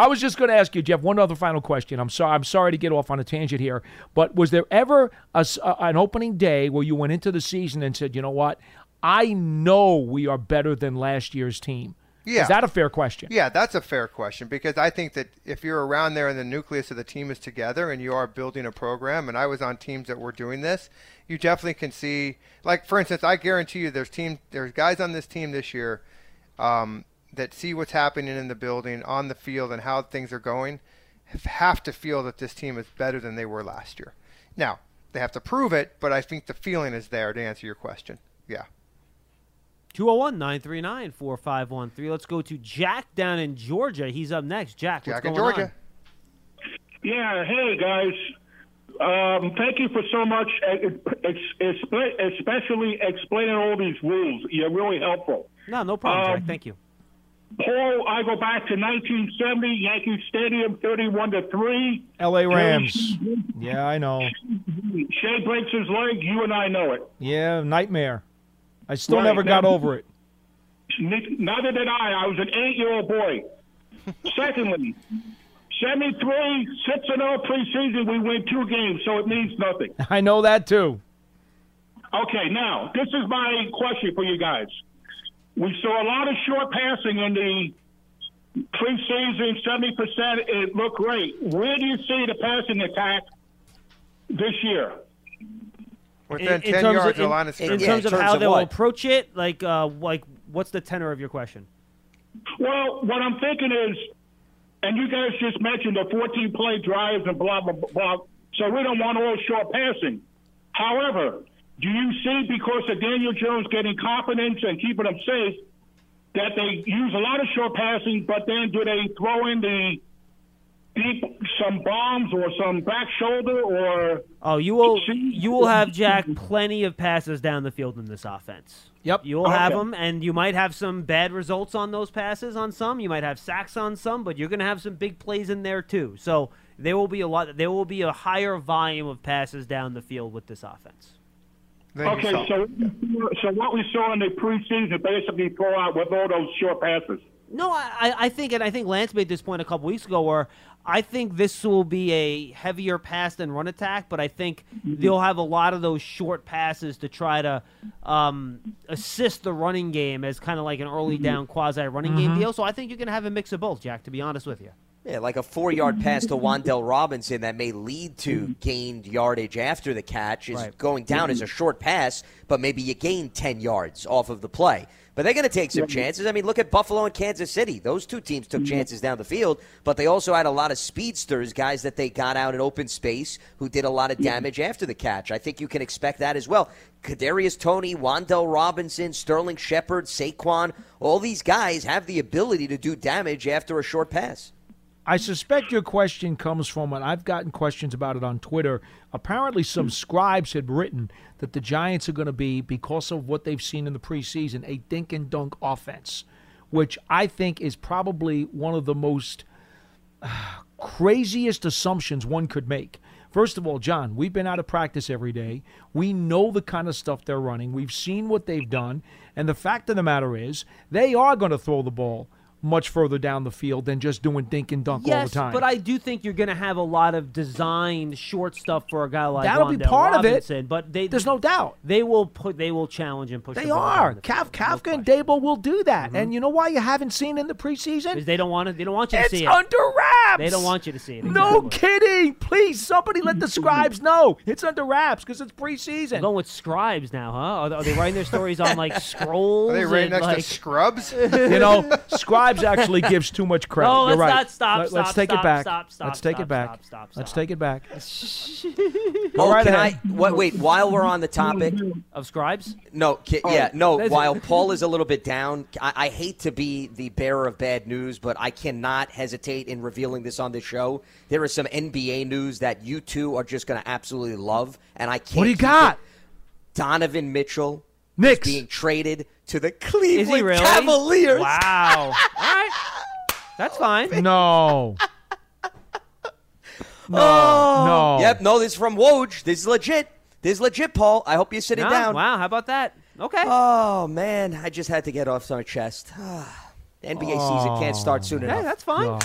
I was just going to ask you, Jeff, one other final question. I'm sorry. I'm sorry to get off on a tangent here, but was there ever a- an opening day where you went into the season and said, you know what, I know we are better than last year's team? Yeah. Is that a fair question? Yeah, that's a fair question because I think that if you're around there and the nucleus of the team is together and you are building a program, and I was on teams that were doing this, you definitely can see. Like for instance, I guarantee you, there's team, there's guys on this team this year um, that see what's happening in the building, on the field, and how things are going, have to feel that this team is better than they were last year. Now they have to prove it, but I think the feeling is there to answer your question. Yeah. 201 939 4513. Let's go to Jack down in Georgia. He's up next. Jack, what's Jack in going On? Yeah, hey guys. Um, thank you for so much, uh, ex- ex- especially explaining all these rules. You're really helpful. No, no problem, Um, Jack. Thank you. Paul, I go back to 1970, Yankee Stadium, 31 to three. L.A. Rams. Yeah, I know. Shea breaks his leg. You and I know it. Yeah, nightmare. I still Right, never got now- over it. Neither did I. I was an eight-year-old boy. Secondly, 73, 6 and 0 preseason. We win two games, so it means nothing. I know that too. Okay, now this is my question for you guys. We saw a lot of short passing in the preseason, seventy percent. It looked great. Where do you see the passing attack this year? Within in, 10 terms yards of, of the line of in scrimmage. terms of how of they'll what? approach it, like, uh, like, what's the tenor of your question? Well, what I'm thinking is And you guys just mentioned the 14 play drives and blah, blah, blah, blah. So we don't want all short passing. However, do you see because of Daniel Jones getting confidence and keeping them safe that they use a lot of short passing, but then do they throw in the deep some bombs or some back shoulder or Oh, you will you will have Jack plenty of passes down the field in this offense. Yep. You will have them, and you might have some bad results on those passes on some. You might have sacks on some, but you're going to have some big plays in there too. So there will be a lot. There will be a higher volume of passes down the field with this offense. Okay, so so what we saw in the preseason basically throw out with all those short passes. No, I, I- I think, and I think Lance made this point a couple weeks ago, where I think this will be a heavier pass than run attack, but I think they'll have a lot of those short passes to try to um, assist the running game as kind of like an early down quasi running game Mhm. deal. So I think you're going to have a mix of both, Jack. To be honest with you. Yeah, like a four yard pass to Wan'Dale Robinson that may lead to gained yardage after the catch is Right. going down as a short pass, but maybe you gain 10 yards off of the play. But they're going to take some chances. I mean, look at Buffalo and Kansas City. Those two teams took mm-hmm. chances down the field, but they also had a lot of speedsters, guys that they got out in open space who did a lot of damage after the catch. I think you can expect that as well. Kadarius Toney, Wan'Dale Robinson, Sterling Shepard, Saquon, all these guys have the ability to do damage after a short pass. I suspect your question comes from, and I've gotten questions about it on Twitter. Apparently, some scribes had written that the Giants are going to be, because of what they've seen in the preseason, a dink and dunk offense, which I think is probably one of the most uh, craziest assumptions one could make. First of all, John, we've been out of practice every day. We know the kind of stuff they're running. We've seen what they've done. And the fact of the matter is, they are going to throw the ball much further down the field than just doing dink and dunk all the time. but I do think you're going to have a lot of designed short stuff for a guy like That'll be Wan'Dale part of it. But they, There's no doubt they will put they will challenge and push. they the are. down the Kaf- Kafka and Daboll will do that. And mm-hmm. you know why you haven't seen in the preseason? Because they don't want to. They don't want you to It's see it. It's under wraps. They don't want you to see it. No kidding. Please, somebody let the scribes know. It's under wraps because it's preseason. They're going with scribes now, huh? Are they, writing their stories on like scrolls? Are they right and, next to like, Scrubs? you know, scribes actually gives too much credit. No, You're let's right. not stop, Let, us take stop, it back. stop, stop, let's take stop, it back. stop, stop, Let's take it back. Oh, All right can ahead. I? What, wait, while we're on the topic, of scribes. No, ki- Oh, yeah, no. While Paul is a little bit down, I, I hate to be the bearer of bad news, but I cannot hesitate in revealing this on the show. There is some NBA news that you two are just going to absolutely love, and I can't. What do you got? it. Donovan Mitchell Knicks. is being traded to the Is Cleveland he really? Cavaliers. Wow. All right. That's fine. No. No. Oh, no. Yep. No, this is from Woj. This is legit. This is legit, Paul. I hope you're sitting No? down. Wow. How about that? Okay. Oh man, I just had to get off my chest. NBA season can't start soon oh, Hey, enough. that's fine.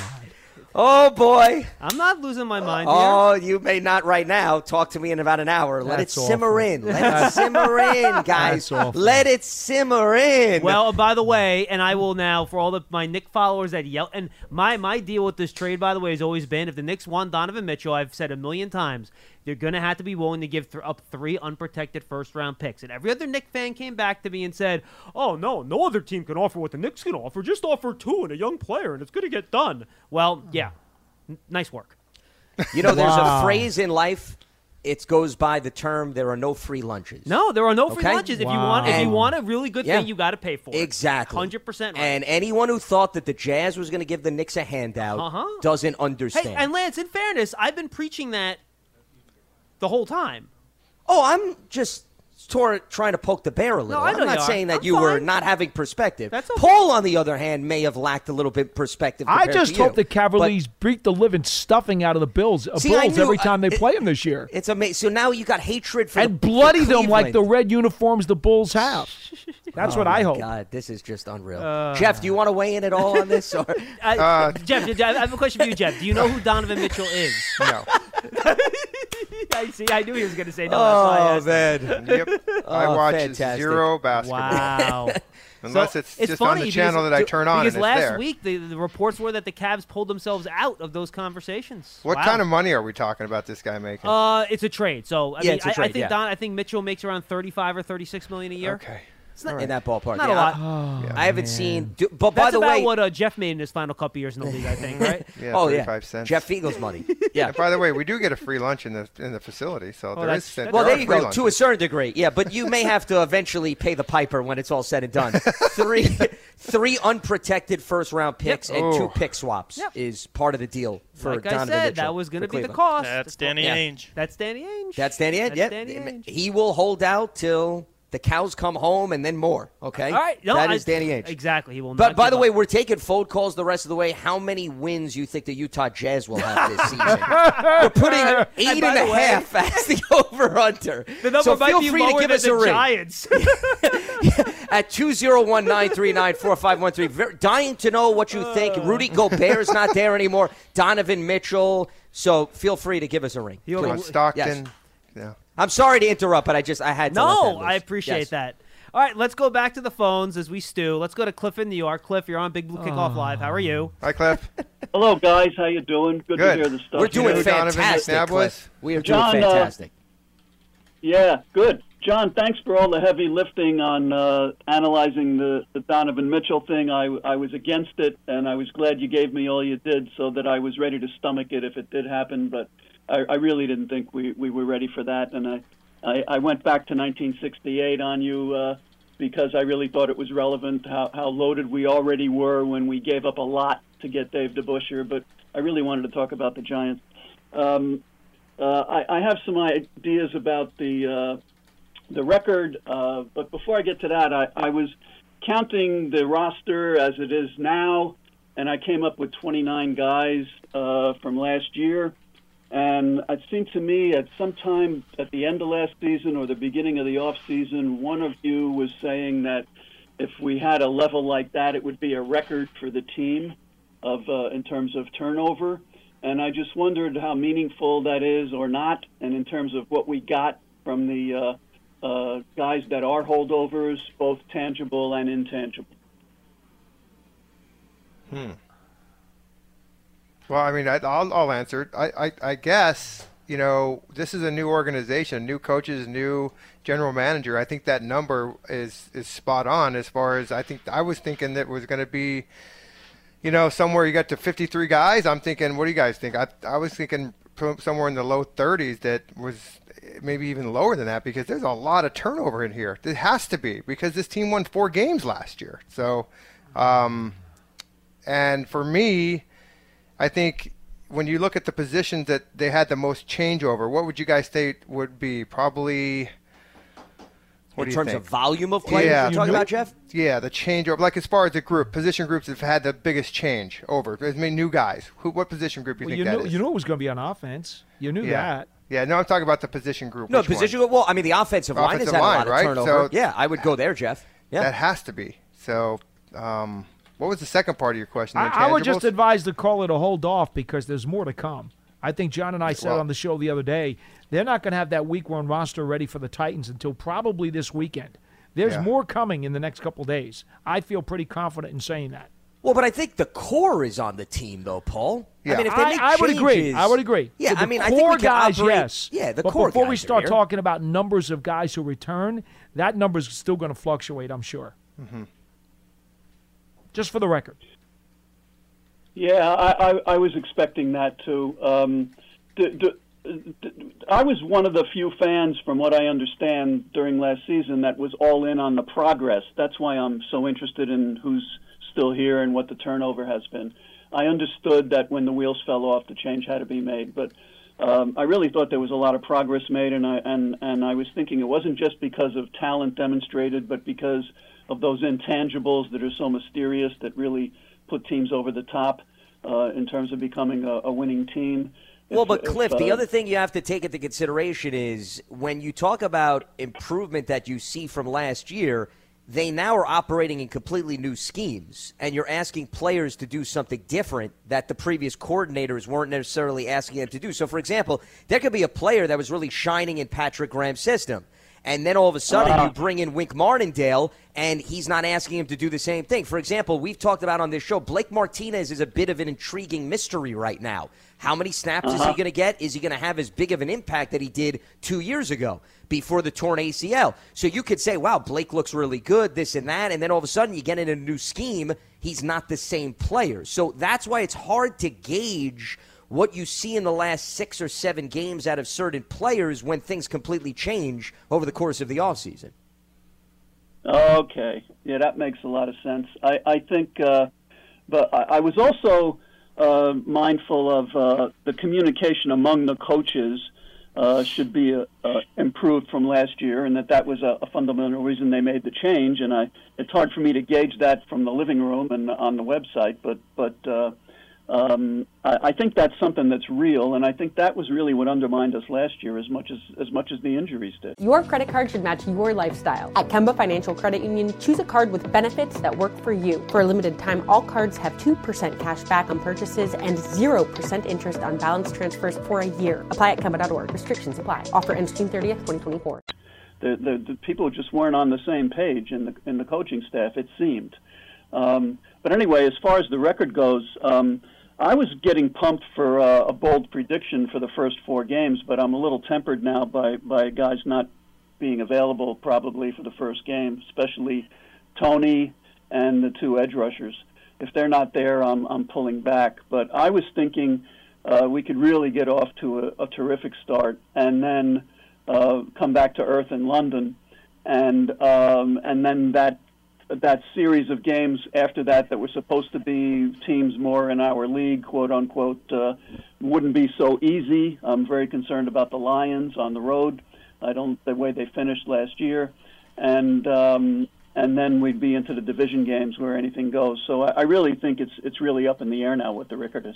Oh boy. I'm not losing my mind here. Oh, you may not right now. Talk to me in about an hour. Let That's it simmer awful. in. Let it simmer in, guys. Let it simmer in. Well, by the way, and I will now for all the my Nick followers that yell. And my my deal with this trade, by the way, has always been if the Knicks want Donovan Mitchell, I've said a million times, they're going to have to be willing to give th- up three unprotected first round picks. And every other Nick fan came back to me and said, "Oh no, no other team can offer what the Knicks can offer. Just offer two and a young player, and it's going to get done." Well, yeah, N- nice work. you know, there's Wow. a phrase in life. It goes by the term "there are no free lunches." No, there are no free Okay. lunches. If you Wow. want, if you want a really good Yeah. thing, you got to pay for it. Exactly. hundred percent right. And anyone who thought that the Jazz was going to give the Knicks a handout Uh-huh. doesn't understand. Hey, and Lance, in fairness, I've been preaching that the whole time. oh, I'm just tor- trying to poke the bear a little. I I'm not you are. saying that I'm you were not having perspective. That's okay. Paul, on the other hand, may have lacked a little bit perspective. I just to you. hope the Cavaliers But beat the living stuffing out of the Bills, uh, See, Bulls knew- every time they uh, play them this year. It's amazing. So now you got hatred for and the, for bloody them like the red uniforms the Bulls have. That's Oh what I hope. God, this is just unreal. Uh. Jeff, do you want to weigh in at all on this? Or Uh, Jeff, Jeff, I have a question for you, Jeff. Do you know who Donovan Mitchell is? no. I see. I knew he was going to say no. that's why I oh asked. man, Yep. I Oh, watch fantastic. zero basketball. Wow. Unless So, it's, just on the channel that I turn on Because and last there. week the, the reports were that the Cavs pulled themselves out of those conversations. what Wow. kind of money are we talking about this guy making? Uh, it's a trade. So I Yeah, mean, it's a I, I trade, think yeah. Don. I think Mitchell makes around thirty-five or thirty-six million a year. okay. Not- in that ballpark. not a lot. I, Oh, I haven't seen. do- But by That's the about way, what uh, Jeff made in his final couple years in the league, I think, right? Yeah, oh yeah, 35 cents. Jeff Feagles money. Yeah. And by the way, we do get a free lunch in the in the facility, so there that's- is. that's- Well, there there you free go. To a certain degree, yeah. But you may have to eventually pay the piper when it's all said and done. three, three unprotected first round picks and two pick swaps is part of the deal for like I said, Mitchell that was going to for be the cost. That's Danny Yeah. Ainge. That's Danny Ainge. That's Danny Ainge. That's Yep. Danny Ainge. He will hold out till the cows come home and then more. Okay. All right, no, that I- is Danny Ainge. Exactly. He will. But by the up. way, we're taking phone calls the rest of the way. How many wins you think the Utah Jazz will have this season? we're putting eight by and a way- half as the over under. the number so might feel be free lower to give than us the a ring Giants. at 201-939-4513. Dying to know what you think. Uh. Rudy Gobert is not there anymore. Donovan Mitchell. So feel free to give us a ring. He'll- please. John Stockton. Yes. Yeah. I'm sorry to interrupt, but I just I had to. let that no. I appreciate Yes. that. All right, let's go back to the phones as we stew. Let's go to Cliff in New York. Cliff, you're on Big Blue Kickoff Live. How are you? Hi, Cliff. Hello, guys. How you doing? Good, Good. to hear the stuff. We're doing know who Donovan fantastic, McNabb was? Cliff. We are John, doing uh, fantastic. Yeah, good. John, thanks for all the heavy lifting on uh, analyzing the, the Donovan Mitchell thing. I, I was against it, and I was glad you gave me all you did so that I was ready to stomach it if it did happen. But I, I really didn't think we, we were ready for that. And I, I, I went back to 1968 on you uh, because I really thought it was relevant how, how loaded we already were when we gave up a lot to get Dave DeBusschere. But I really wanted to talk about the Giants. Um, uh, I, I have some ideas about the uh, the record, uh, but before I get to that, I, I was counting the roster as it is now, and I came up with 29 guys uh, from last year. And it seemed to me at some time at the end of last season or the beginning of the off season, one of you was saying that if we had a level like that, it would be a record for the team of uh, in terms of turnover. And I just wondered how meaningful that is or not, and in terms of what we got from the uh, uh, guys that are holdovers, both tangible and intangible. Hmm. Well, I mean, I, I'll, I'll answer. it. I, I, I guess you know this is a new organization, new coaches, new general manager. I think that number is is spot on as far as I think. I was thinking that was going to be, you know, somewhere you got to 53 guys. I'm thinking, what do you guys think? I I was thinking somewhere in the low 30s that was maybe even lower than that because there's a lot of turnover in here. It has to be because this team won four games last year. So, um, and for me, I think when you look at the positions that they had the most changeover, what would you guys say would be probably? What In do you terms think? of volume of players yeah, you're talking about, Jeff? Yeah, the changeover. Like as far as the group, position groups have had the biggest change over. There's many new guys. Who? What position group do you Well, think you that knew is? you knew it was going to be on offense. You knew yeah. that. Yeah, no, I'm talking about the position group. No, Which one? position. Well, I mean, the offensive, line has Offensive had line, a lot of right? turnover. So- yeah, I would go there, Jeff. Yeah. That has to be. So, um, what was the second part of your question? I, I would just advise to call it a hold off because there's more to come. I think John and I said Well- on the show the other day they're not going to have that week one roster ready for the Titans until probably this weekend. There's Yeah. more coming in the next couple days. I feel pretty confident in saying that. Well, but I think the core is on the team, though, Paul. Yeah. I mean, if they I- make I would agree. I would agree. Yeah, So the I mean, I core think we can guys, operate- yes. Yeah, the but core before we guys are start here. talking about numbers of guys who return, that number is still going to fluctuate. I'm sure. Mm-hmm. Just for the record. Yeah, I, I, I was expecting that too. Um, was one of the few fans, from what I understand, during last season that was all in on the progress. That's why I'm so interested in who's still here and what the turnover has been. I understood that when the wheels fell off, the change had to be made, but um, I really thought there was a lot of progress made, and I and and I was thinking it wasn't just because of talent demonstrated, but because of those intangibles that are so mysterious that really put teams over the top uh, in terms of becoming a, a winning team. Well, but if, Cliff, the uh, other thing you have to take into consideration is when you talk about improvement that you see from last year, they now are operating in completely new schemes, and you're asking players to do something different that the previous coordinators weren't necessarily asking them to do. So, for example, there could be a player that was really shining in Patrick Graham's system. And then all of a sudden, Uh-huh. you bring in Wink Martindale, and he's not asking him to do the same thing. For example, we've talked about on this show, Blake Martinez is a bit of an intriguing mystery right now. How many snaps is he Uh-huh. going to get? Is he going to have as big of an impact that he did two years ago before the torn ACL? So you could say, wow, Blake looks really good, this and that. And then all of a sudden, you get in a new scheme, he's not the same player. So that's why it's hard to gauge what you see in the last six or seven games out of certain players when things completely change over the course of the offseason. Okay, yeah, that makes a lot of sense. I, I think, uh, but I, I was also uh, mindful of uh, the communication among the coaches uh, should be uh, uh, improved from last year, and that that was a, a fundamental reason they made the change. And I, it's hard for me to gauge that from the living room and on the website, but but. Um, I, I think that's something that's real, and I think that was really what undermined us last year, as much as as much as the injuries did. Your credit card should match your lifestyle. At Kemba Financial Credit Union, choose a card with benefits that work for you. For a limited time, all cards have 2% cash back on purchases and 0% interest on balance transfers for a year. Apply at Kemba.org. Restrictions apply. Offer ends June 30th, 2024. the, the, the people just weren't on the same page in the in the coaching staff. It seemed. Um, but anyway, as far as the record goes, um, I was getting pumped for uh, a bold prediction for the first four games, but I'm a little tempered now by by guys not being available probably for the first game, especially Toney and the two edge rushers. If they're not there, I'm I'm pulling back. But I was thinking uh, we could really get off to a, a terrific start, and then uh, come back to earth in London, and um, and then that that series of games after that that were supposed to be teams more in our league, quote unquote, uh, wouldn't be so easy. I'm very concerned about the Lions on the road. I don't the way they finished last year, and um, and then we'd be into the division games where anything goes. So I, I really think it's it's really up in the air now what the record is.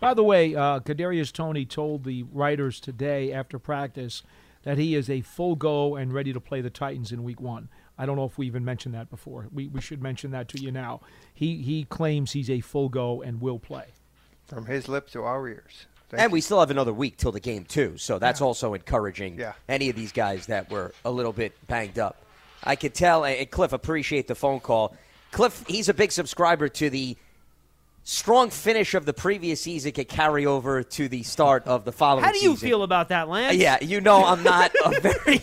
By the way, uh, Kadarius Toney told the writers today after practice that he is a full go and ready to play the Titans in Week One. I don't know if we even mentioned that before. We, we should mention that to you now. He he claims he's a full go and will play. From his lips to our ears. Thank and you. we still have another week till the game too, so that's also encouraging. Yeah. Any of these guys that were a little bit banged up, I could tell. And Cliff, appreciate the phone call. Cliff, he's a big subscriber to the strong finish of the previous season could carry over to the start of the following. How do you season. feel about that, Lance? Yeah, you know I'm not a very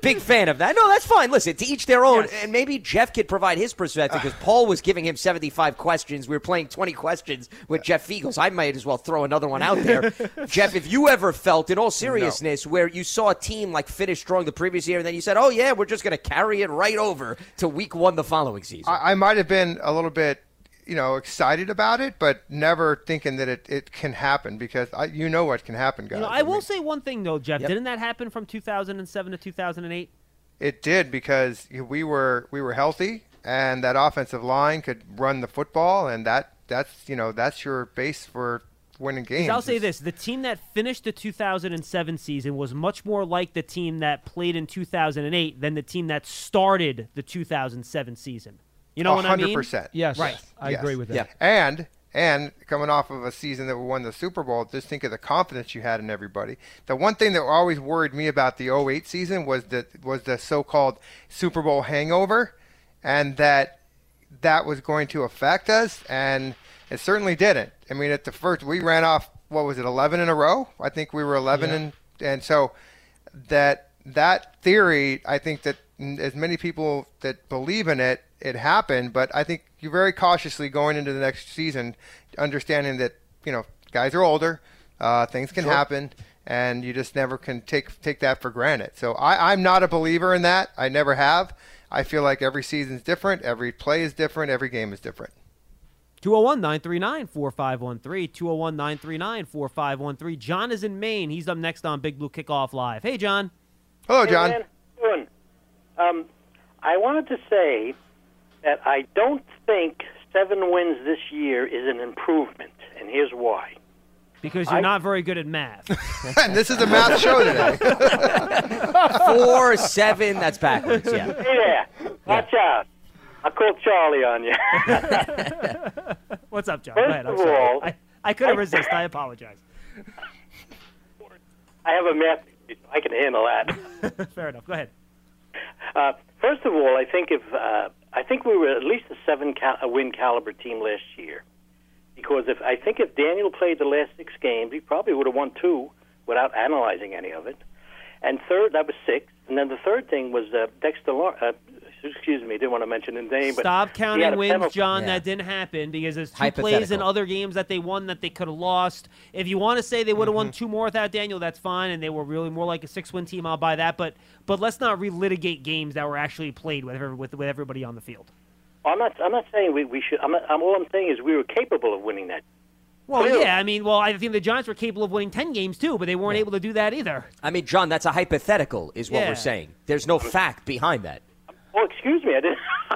big fan of that. No, that's fine. Listen, to each their own. And maybe Jeff could provide his perspective ah. because Paul was giving him 75 questions. We were playing 20 questions with Jeff Feagles. I might as well throw another one out there. Jeff, if you ever felt, in all seriousness, where you saw a team like finish strong the previous year and then you said, oh, yeah, we're just going to carry it right over to week one the following season. I, I might have been a little bit, you know, excited about it, but never thinking that it, it can happen because I, you know what can happen, guys. You know, I will say one thing though, Jeff. Yep. Didn't that happen from 2007 to 2008? It did because we were we were healthy and that offensive line could run the football and that that's you know that's your base for winning games. I'll say this: the team that finished the 2007 season was much more like the team that played in 2008 than the team that started the 2007 season. You know what I mean? percent. Yes, Right. I agree with that. Yeah. And and coming off of a season that we won the Super Bowl, just think of the confidence you had in everybody. The one thing that always worried me about the 08 season was that was the so-called Super Bowl hangover, and that that was going to affect us, and it certainly didn't. I mean, at the first we ran off what was it, 11 in a row? I think we were 11 Yeah. and and so that that theory, I think that as many people that believe in it, it happened. But I think you're very cautiously going into the next season, understanding that you know guys are older, uh, things can Sure. happen, and you just never can take take that for granted. So I, I'm not a believer in that. I never have. I feel like every season's different, every play is different, every game is different. 201 939 4513. 201 939 4513. John is in Maine. He's up next on Big Blue Kickoff Live. Hey, John. Hello, Hey, man. Doing? Um, I wanted to say that I don't think seven wins this year is an improvement, and here's why. Because you're I- not very good at math. and this is a math show today. Four, seven, that's backwards, yeah. Hey there, watch out. I'll call Charlie on you. What's up, John? First Go ahead. I'm of sorry. all, I, I couldn't resist. I apologize. I have a math I can handle that. Fair enough. Go ahead. Uh, first of all, I think if uh, I think we were at least a seven cal- a win caliber team last year, because if I think if Daniel played the last six games, he probably would have won two without analyzing any of it. And third, that was six. And then the third thing was uh, Dexter. Uh, excuse me, didn't want to mention his name. but Stop he counting wins, penalty. John. That didn't happen because there's two plays in other games that they won that they could have lost. If you want to say they would have won Mm-hmm. two more without Daniel, that's fine, and they were really more like a six-win team. I'll buy that. But but let's not relitigate games that were actually played with with, with everybody on the field. I'm not. I'm not saying we, we should. I'm, not, I'm. All I'm saying is we were capable of winning that. Well, Clearly. yeah, I mean, well, I think the Giants were capable of winning ten games too, but they weren't able to do that either. I mean, John, that's a hypothetical, is what Yeah. we're saying. There's no fact behind that. Oh, excuse me, I didn't. You're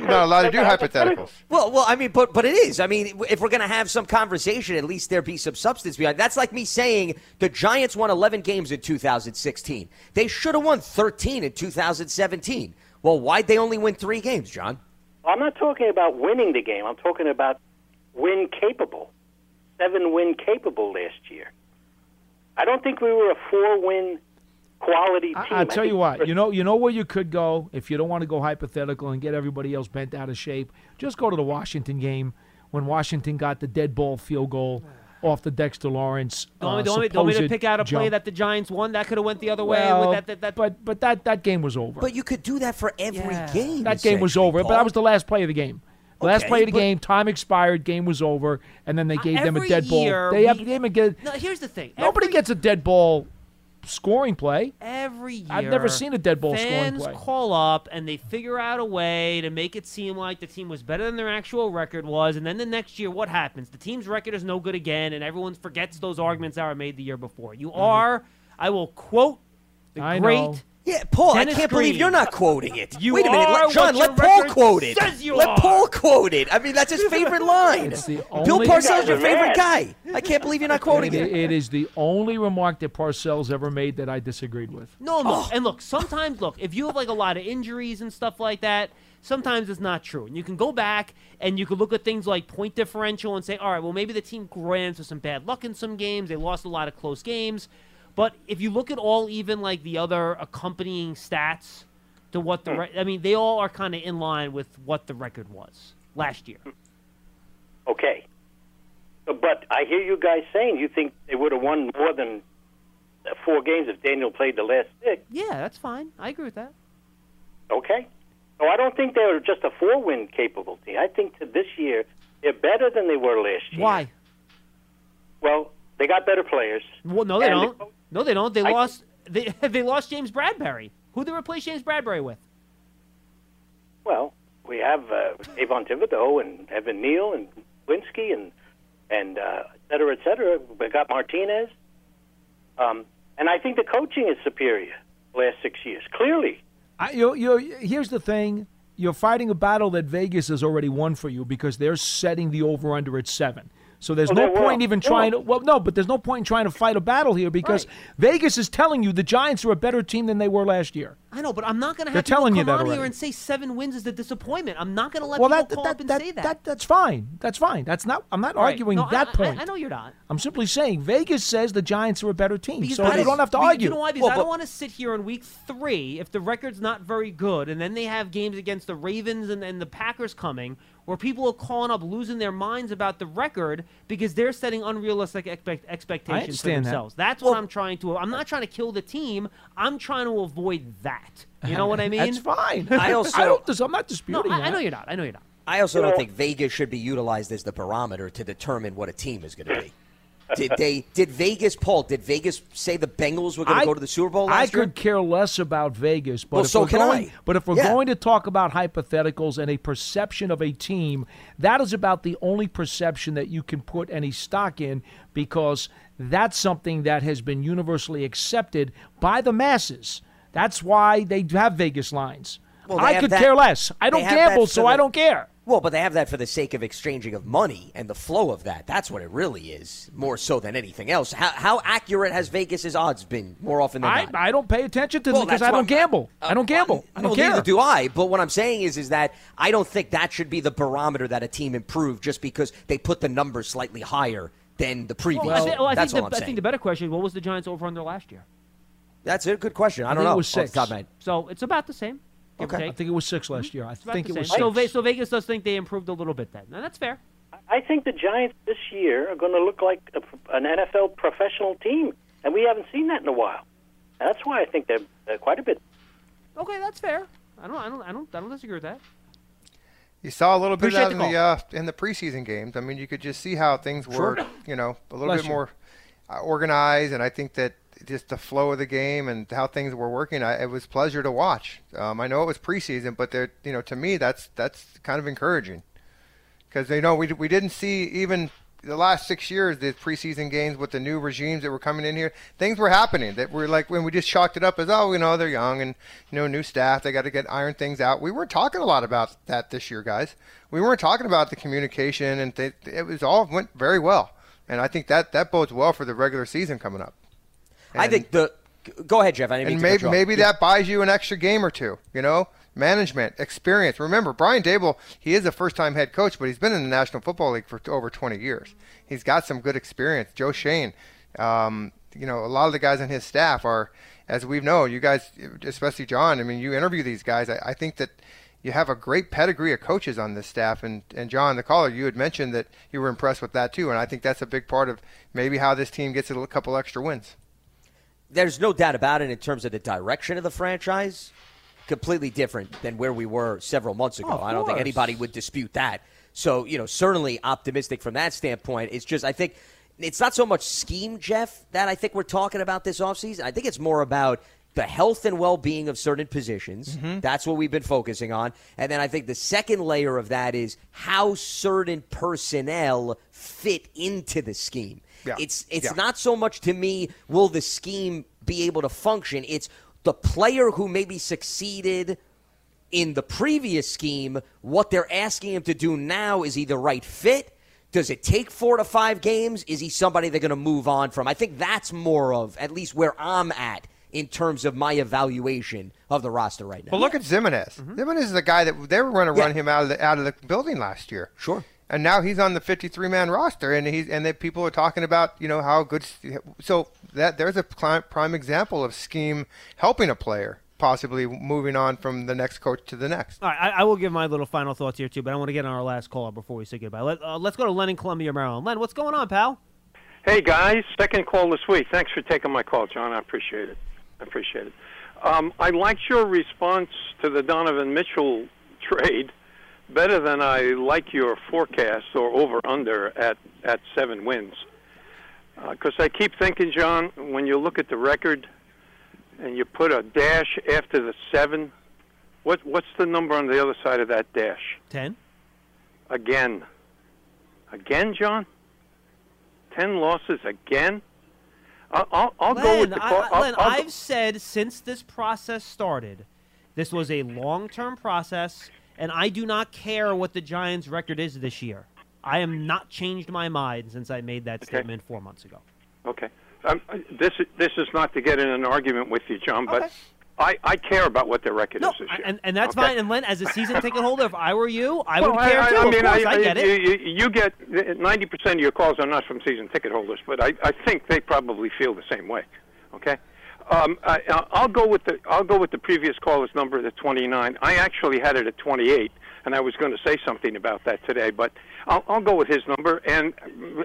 not allowed to do hypotheticals. Well, well, I mean, but but it is. I mean, if we're going to have some conversation, at least there be some substance behind. That's like me saying the Giants won 11 games in 2016. They should have won 13 in 2017. Well, why'd they only win three games, John? I'm not talking about winning the game. I'm talking about win capable, seven win capable last year. I don't think we were a four win quality team. I, I'll tell you what. You know, you know where you could go if you don't want to go hypothetical and get everybody else bent out of shape. Just go to the Washington game when Washington got the dead ball field goal off the Dexter Lawrence. Don't, uh, want me- don't, don't me to pick out a play that the Giants won. That could have went the other way. Well, with that, that, that, but but that that game was over. But you could do that for every game. that game was essentially, over. But that was the last play of the game. The last play of the game, time expired, game was over, and then they gave them a every dead ball. year They have we- they didn't get No, here's the thing. nobody Every- gets a dead ball scoring play. Every year, I've never seen a dead ball scoring fans call up and they figure out a way to make it seem like the team was better than their actual record was, and then the next year, what happens? The team's record is no good again, and everyone forgets those arguments that were made the year before. You mm-hmm. are, I will quote the I great. know. Yeah, Paul, Dennis I can't believe you're not quoting it. You Wait a minute, let, John, let Paul quote it. says you let are. Paul quote it. I mean, that's his favorite line. It's the Bill Parcells your You guys are favorite guy. I can't believe you're not quoting It- it. it is the only remark that Parcells ever made that I disagreed with. No, no. Oh. and look. Sometimes, look, if you have like a lot of injuries and stuff like that, sometimes it's not true. And you can go back and you can look at things like point differential and say, all right, well, maybe the team ran into some bad luck in some games. They lost a lot of close games. But if you look at all even like the other accompanying stats to what the, hmm. re- I mean, they all are kind of in line with what the record was last year. Okay. But I hear you guys saying you think they would have won more than four games if Daniel played the last six. Yeah, that's fine. I agree with that. Okay. So I don't think they were just a four win capable team. I think this year they're better than they were last year. Why? Well, they got better players. Well, no, they And don't. No, they don't. They I- lost. They they lost James Bradberry. Who did they replace James Bradberry with? Well, we have uh, Kayvon Thibodeaux and Evan Neal and Winsky and and uh, et cetera, et cetera. We got Martinez. Um, and I think the coaching is superior the last six years. Clearly. I, you, you, here's the thing: you're fighting a battle that Vegas has already won for you because they're setting the over under at seven. So there's Oh, no will. point even trying to. Well, no, but there's no point in trying to fight a battle here because Vegas is telling you the Giants are a better team than they were last year. I know, but I'm not going to have you come that on here and say seven wins is the disappointment. I'm not going to let well, people that, call that, up and that, say that. that that's fine. That's fine. That's not. I'm not right. arguing No, that I- point. I, know you're not. I'm simply saying Vegas says the Giants are a better team, Because so you is- don't have to argue. You know why? Because Well, I don't want to sit here in week three if the record's not very good, and then they have games against the Ravens and, and the Packers coming, where people are calling up losing their minds about the record because they're setting unrealistic expect, expectations for understand that. themselves. That's what I'm trying to. I'm not trying to kill the team. I'm trying to avoid that. You know what I mean? That's fine. I also- I don't, I'm not No, disputing I, I that. know you're not. I know you're not. I also You don't know- think Vegas should be utilized as the barometer to determine what a team is going to be. Did they? Did Vegas, Paul? Did Vegas say the Bengals were going to go to the Super Bowl I last year? could care less about Vegas, but Well, if so we're going, I. but if we're Yeah. going to talk about hypotheticals and a perception of a team, that is about the only perception that you can put any stock in because that's something that has been universally accepted by the masses. That's why they have Vegas lines. Well, I could that- care less. I don't gamble, so the- I don't care. Well, but they have that for the sake of exchanging of money and the flow of that. That's what it really is, more so than anything else. How, how accurate has Vegas's odds been more often than I, not? I don't pay attention to them because I don't gamble. I uh, don't gamble. I don't well, care. neither do I. But what I'm saying is, is that I don't think that should be the barometer that a team improved just because they put the numbers slightly higher than the previous. Well, I, thi- well, I That's think the, I think the better question is what was the Giants over under last year? That's a good question. I, I don't think it know. was six. my head. So it's about the same. Give or I think it was six last year. I about think it was same. So, six. Ve- so Vegas does think they improved a little bit then. And that's fair. I think the Giants this year are going to look like a, an NFL professional team, and we haven't seen that in a while. And that's why I think they're, they're quite a bit. Okay, that's fair. I don't, I don't, I don't, I don't disagree with that. You saw a little bit of Appreciate that in the the uh, in the preseason games. I mean, you could just see how things were, Sure. you know, a little Bless bit you. more uh, organized, and I think that just the flow of the game and how things were working, I, it was pleasure to watch. Um, I know it was preseason, but there, you know, to me, that's that's kind of encouraging because you know we we didn't see even the last six years the preseason games with the new regimes that were coming in here. Things were happening that were like when we just chalked it up as oh you know they're young and you know new staff they got to get iron things out. We weren't talking a lot about that this year, guys. We weren't talking about the communication and th- it was all went very well, and I think that that bodes well for the regular season coming up. I think the. Go ahead, Jeff. I didn't and maybe maybe Yeah. that buys you an extra game or two. You know, management experience. Remember, Brian Daboll, he is a first-time head coach, but he's been in the National Football League for over 20 years. He's got some good experience. Joe Schoen, um, you know, a lot of the guys on his staff are, as we know, you guys, especially John. I mean, you interview these guys. I, I think that. You have a great pedigree of coaches on this staff, and, and John, the caller, you had mentioned that you were impressed with that too, and I think that's a big part of maybe how this team gets a couple extra wins. There's no doubt about it in terms of the direction of the franchise. Completely different than where we were several months ago. Oh, I don't think anybody would dispute that. So, you know, certainly optimistic from that standpoint. It's just, I think it's not so much scheme, Jeff, that I think we're talking about this offseason. I think it's more about the health and well being of certain positions. Mm-hmm. That's what we've been focusing on. And then I think the second layer of that is how certain personnel fit into the scheme. Yeah. It's it's Yeah. not so much to me will the scheme be able to function. It's the player who maybe succeeded in the previous scheme. What they're asking him to do now is he the right fit? Does it take four to five games? Is he somebody they're going to move on from? I think that's more of at least where I'm at in terms of my evaluation of the roster right now. Well, look at Zimenez. Zimenez is the guy that they were going to Mm-hmm. Yeah. run him out of the out of the building last year. Sure. And now he's on the 53 man roster, and he's and that people are talking about you know how good. So that there's a prime, prime example of scheme helping a player possibly moving on from the next coach to the next. All right, I, I will give my little final thoughts here too, but I want to get on our last caller before we say goodbye. Let, uh, let's go to Len in Columbia, Maryland. Len, what's going on, pal? Hey guys, second call this week. Thanks for taking my call, John. I appreciate it. I appreciate it. Um, I liked your response to the Donovan Mitchell trade better than I like your forecast or over under at at seven wins. Because I keep thinking, John, when you look at the record and you put a dash after the seven, what what's the number on the other side of that dash? Ten. Again. Again, John? Ten losses again? I'll, I'll, Len, go with the call. I- Len, I'll I've said since this process started, this was a long-term process, and I do not care what the Giants' record is this year. I am not changed my mind since I made that statement four months ago. Okay. Um, this this is not to get in an argument with you, John, but I, I care about what their record is this year. And, and that's Okay? fine. And Len, as a season ticket holder, if I were you, I Well, would care I, too. I mean, course, I, get it. You, get ninety percent of your calls are not from season ticket holders, but I, I think they probably feel the same way. Okay. Um, I, I'll go with the I'll go with the previous caller's number, the twenty nine. I actually had it at twenty eight, and I was going to say something about that today, but I'll, I'll go with his number. And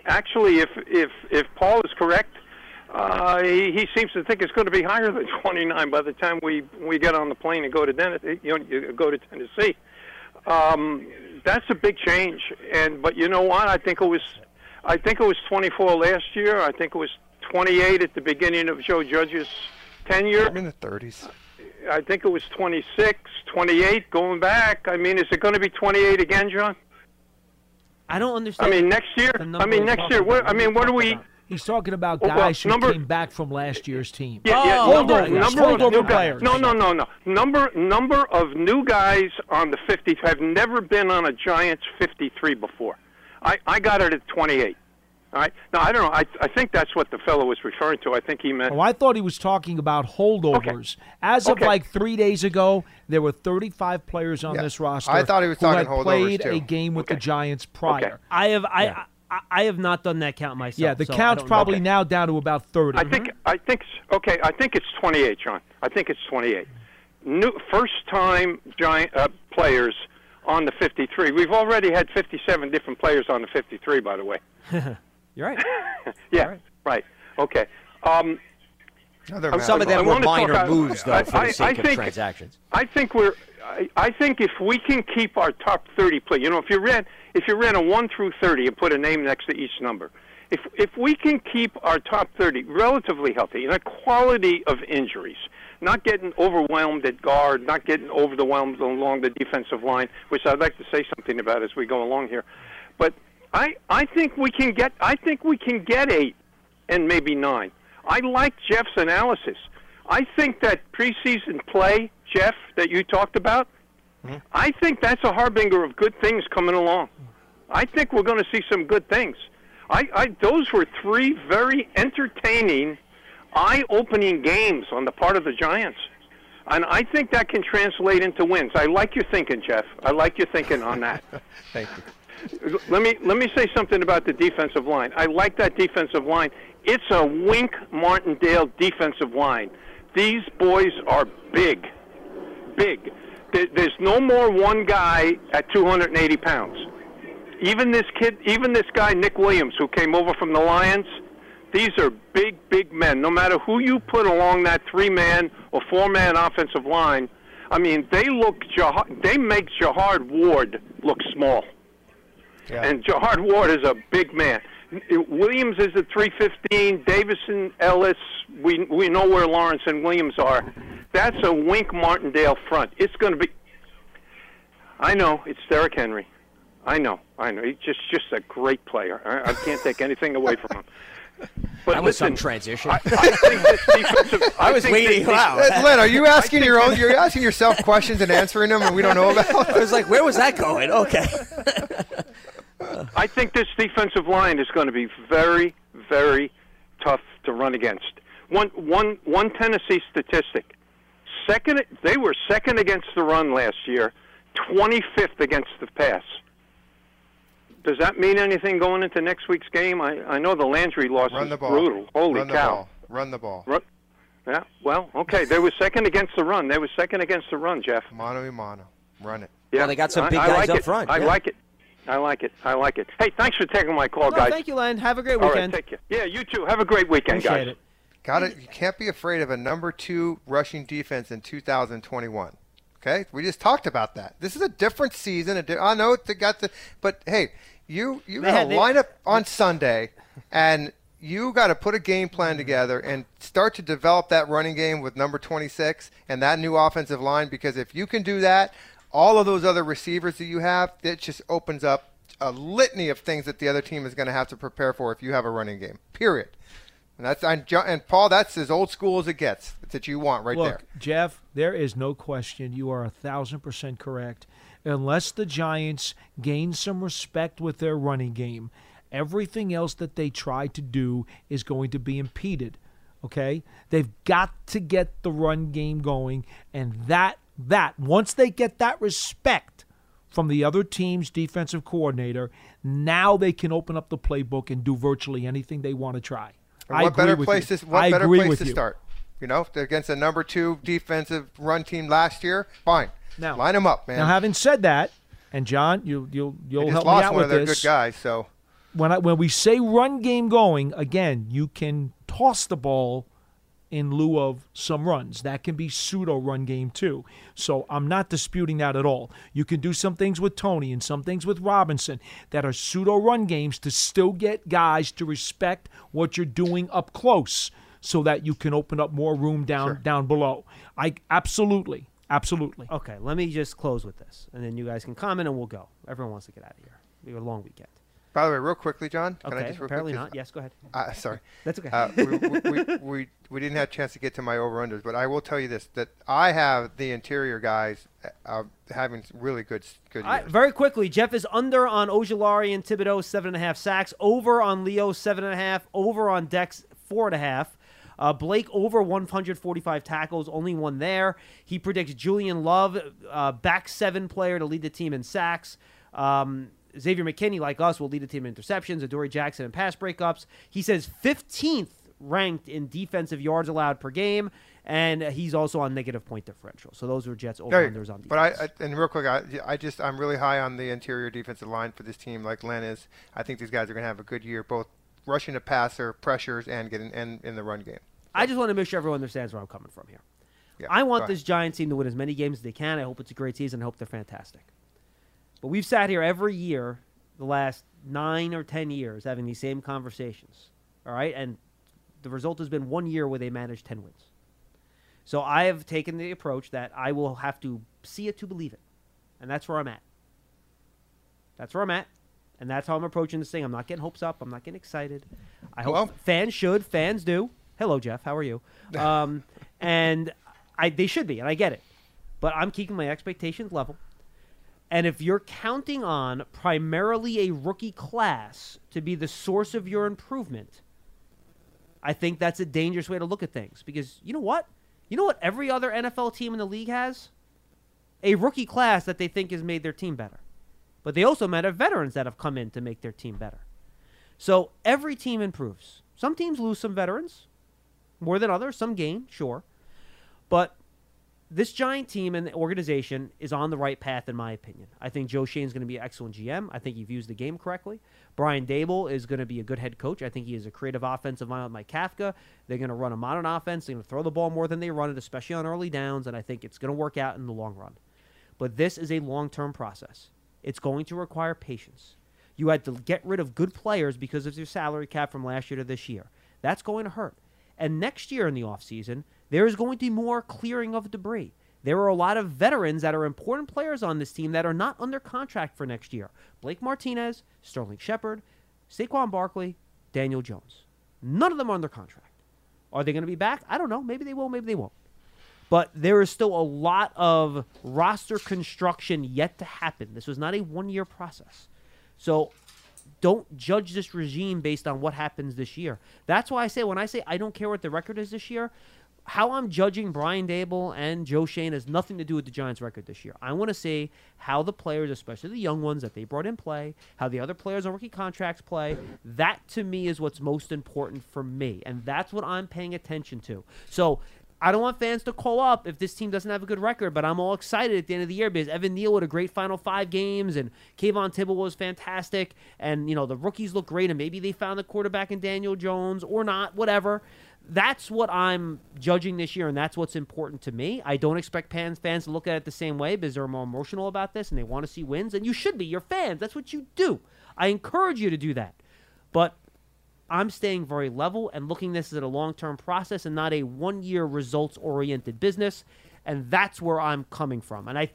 actually, if if if Paul is correct, uh, he, he seems to think it's going to be higher than 29 by the time we we get on the plane and go to Den- you know you go to Tennessee. Um, that's a big change, and but you know what? I think it was I think it was 24 last year. I think it was 28 at the beginning of Joe Judge's tenure. I'm in the 30s. I think it was 26, 28 going back. I mean, is it going to be 28 again, John? I don't understand. I mean, next year. I mean, next year. What. I mean, what do we? He's talking about Oh, well, guys who number- came back from last year's team. Yeah, yeah, Oh, number, holdovers, number of holdover new players. guys. No, no, no, no. Number number of new guys on the 50 have never been on a Giants 53 before. I I got it at 28. All right. Now I don't know. I I think that's what the fellow was referring to. I think he meant. Oh, I thought he was talking about holdovers. As of Okay. like three days ago, there were 35 players on Yeah. this roster. I thought he was who talking had holdovers, played too. a game with the Giants prior. I have I. Yeah. I, I have not done that count myself. yeah, the so count's don't know. probably now down to about 30. I think I think okay. I think it's 28, John. I think it's 28. New first time giant uh, players on the 53. We've already had 57 different players on the 53, by the way. You're right. yeah, right. Okay. Um, Other Some of I them were minor about- moves, though, I- for the sake I of think- transactions. I think we're. I, I think if we can keep our top 30 play, you know, if you ran if you ran a one through 30 and put a name next to each number, if if we can keep our top 30 relatively healthy, you a quality of injuries, not getting overwhelmed at guard, not getting overwhelmed along the defensive line, which I'd like to say something about as we go along here, but I I think we can get I think we can get eight and maybe nine. I like Jeff's analysis. I think that preseason play, Jeff, that you talked about, Mm-hmm. I think that's a harbinger of good things coming along. I think we're going to see some good things. I, I those were three very entertaining, eye-opening games on the part of the Giants, and I think that can translate into wins. I like your thinking, Jeff. I like your thinking on that. Thank you. Let me let me say something about the defensive line. I like that defensive line. It's a Wink Martindale defensive line. These boys are big, big. There- There's no more one guy at 280 pounds. Even this kid, even this guy Nick Williams, who came over from the Lions. These are big, big men. No matter who you put along that three-man or four-man offensive line, I mean, they look. They make Jihad Ward look small. And Jihad Ward is a big man. Williams is at 315. Davison, Ellis. We we know where Lawrence and Williams are. That's a Wink Martindale front. It's going to be. I know it's Derrick Henry. I know. I know. He's just just a great player. I, I can't take anything away from him. But That was some transition. I, I think this defensive. I was think waiting. this Wow. Len, are you asking your own? You're asking yourself questions and answering them, and we don't know about. I was like, where was that going? Okay. I think this defensive line is going to be very, very tough to run against. One, one, one Tennessee statistic: second, they were second against the run last year, 25th against the pass. Does that mean anything going into next week's game? I, I know the Landry loss Run is ball. brutal. Holy Run the cow! ball. Run the ball. Run- Yeah, well, okay. They were second against the run. They were second against the run, Jeff. Mano a mano. Run it. Yeah, Well, they got some I- big I guys like up it. front, I yeah. like it. I like it. I like it. Hey, thanks for taking my call, No, guys. thank you, Len. Have a great All right, weekend. take care. Yeah, you too. Have a great weekend, Appreciate guys. it. Got it. You can't be afraid of a number two rushing defense in 2021. Okay, we just talked about that. This is a different season. A di- I know it got the, but hey, you you They got had- to they- line up on Sunday, and you got to put a game plan together and start to develop that running game with number 26 and that new offensive line. Because if you can do that, all of those other receivers that you have, it just opens up a litany of things that the other team is going to have to prepare for if you have a running game. Period. And that's and, and Paul, that's as old school as it gets that you want right Look, there. Jeff, there is no question. You are a thousand percent correct. Unless the Giants gain some respect with their running game, everything else that they try to do is going to be impeded. Okay? They've got to get the run game going, and that that once they get that respect from the other team's defensive coordinator, now they can open up the playbook and do virtually anything they want to try. And I what agree better with place you. to what I better place to you. start? You know, against a number two defensive run team last year. Fine. Now line them up, man. Now, having said that, and John, you you'll you'll help me lost out one with of their this. good guys, so When I when we say run game going, again, you can toss the ball in lieu of some runs. That can be pseudo run game too. So I'm not disputing that at all. You can do some things with Toney and some things with Robinson that are pseudo run games to still get guys to respect what you're doing up close so that you can open up more room down down below. I absolutely, absolutely. Okay, let me just close with this, and then you guys can comment, and we'll go. Everyone wants to get out of here. We have a long weekend. By the way, real quickly, John. Can I Okay, just real apparently quick, not. Yes, go ahead. Uh, sorry. That's okay. Uh, we, we, we, we, didn't have a chance to get to my over unders, but I will tell you this: that I have the interior guys uh, having really good good All right, years. very quickly, Jeff is under on Ojulari and Thibodeaux, seven and a half sacks. Over on Leo, seven and a half. Over on Dex, four and a half. Uh, Blake over 145 tackles, only one there. He predicts Julian Love, uh, back seven player to lead the team in sacks. Um, Xavier McKinney, like us, will lead the team in interceptions, Adoree Jackson in pass breakups. He says 15th ranked in defensive yards allowed per game, and he's also on negative point differential. So those are Jets over unders on defense. But I, I and real quick, I, I just I'm really high on the interior defensive line for this team, like Len is. I think these guys are going to have a good year, both rushing the passer, pressures, and getting and in the run game. I just want to make sure everyone understands where I'm coming from here. Yeah, I want this Giants team to win as many games as they can. I hope it's a great season. I hope they're fantastic. But we've sat here every year, the last nine or ten years, having these same conversations. All right, and the result has been one year where they managed ten wins. So I have taken the approach that I will have to see it to believe it, and that's where I'm at. That's where I'm at, and that's how I'm approaching this thing. I'm not getting hopes up. I'm not getting excited. I hope Well- fans should. Fans do. Hello, Jeff. How are you? Um, and I they should be, and I get it. But I'm keeping my expectations level. And if you're counting on primarily a rookie class to be the source of your improvement, I think that's a dangerous way to look at things. Because you know what? You know what every other NFL team in the league has? A rookie class that they think has made their team better. But they also might have veterans that have come in to make their team better. So every team improves. Some teams lose some veterans more than others, some gain, sure. But this giant team and organization is on the right path, in my opinion. I think Joe Schoen's going to be an excellent GM. I think he views the game correctly. Brian Daboll is going to be a good head coach. I think he is a creative offensive mind with Mike Kafka. They're going to run a modern offense. They're going to throw the ball more than they run it, especially on early downs, and I think it's going to work out in the long run. But this is a long term process. It's going to require patience. You had to get rid of good players because of your salary cap from last year to this year. That's going to hurt. And next year in the offseason, there is going to be more clearing of debris. There are a lot of veterans that are important players on this team that are not under contract for next year. Blake Martinez, Sterling Shepard, Saquon Barkley, Daniel Jones. None of them are under contract. Are they going to be back? I don't know. Maybe they will, maybe they won't. But there is still a lot of roster construction yet to happen. This was not a one year process. So don't judge this regime based on what happens this year. That's why I say, when I say I don't care what the record is this year, how I'm judging Brian Daboll and Joe Schoen has nothing to do with the Giants' record this year. I want to see how the players, especially the young ones that they brought in, play, how the other players on rookie contracts play. That to me is what's most important for me, and that's what I'm paying attention to. So I don't want fans to call up if this team doesn't have a good record, but I'm all excited at the end of the year because Evan Neal had a great final five games and Kayvon Tibble was fantastic. And, you know, the rookies look great and maybe they found the quarterback in Daniel Jones or not, whatever. That's what I'm judging this year, and that's what's important to me. I don't expect fans fans to look at it the same way because they're more emotional about this and they want to see wins, and you should be. You're fans. That's what you do. I encourage you to do that. But I'm staying very level and looking this as a long term process and not a one year results oriented business. And that's where I'm coming from. And I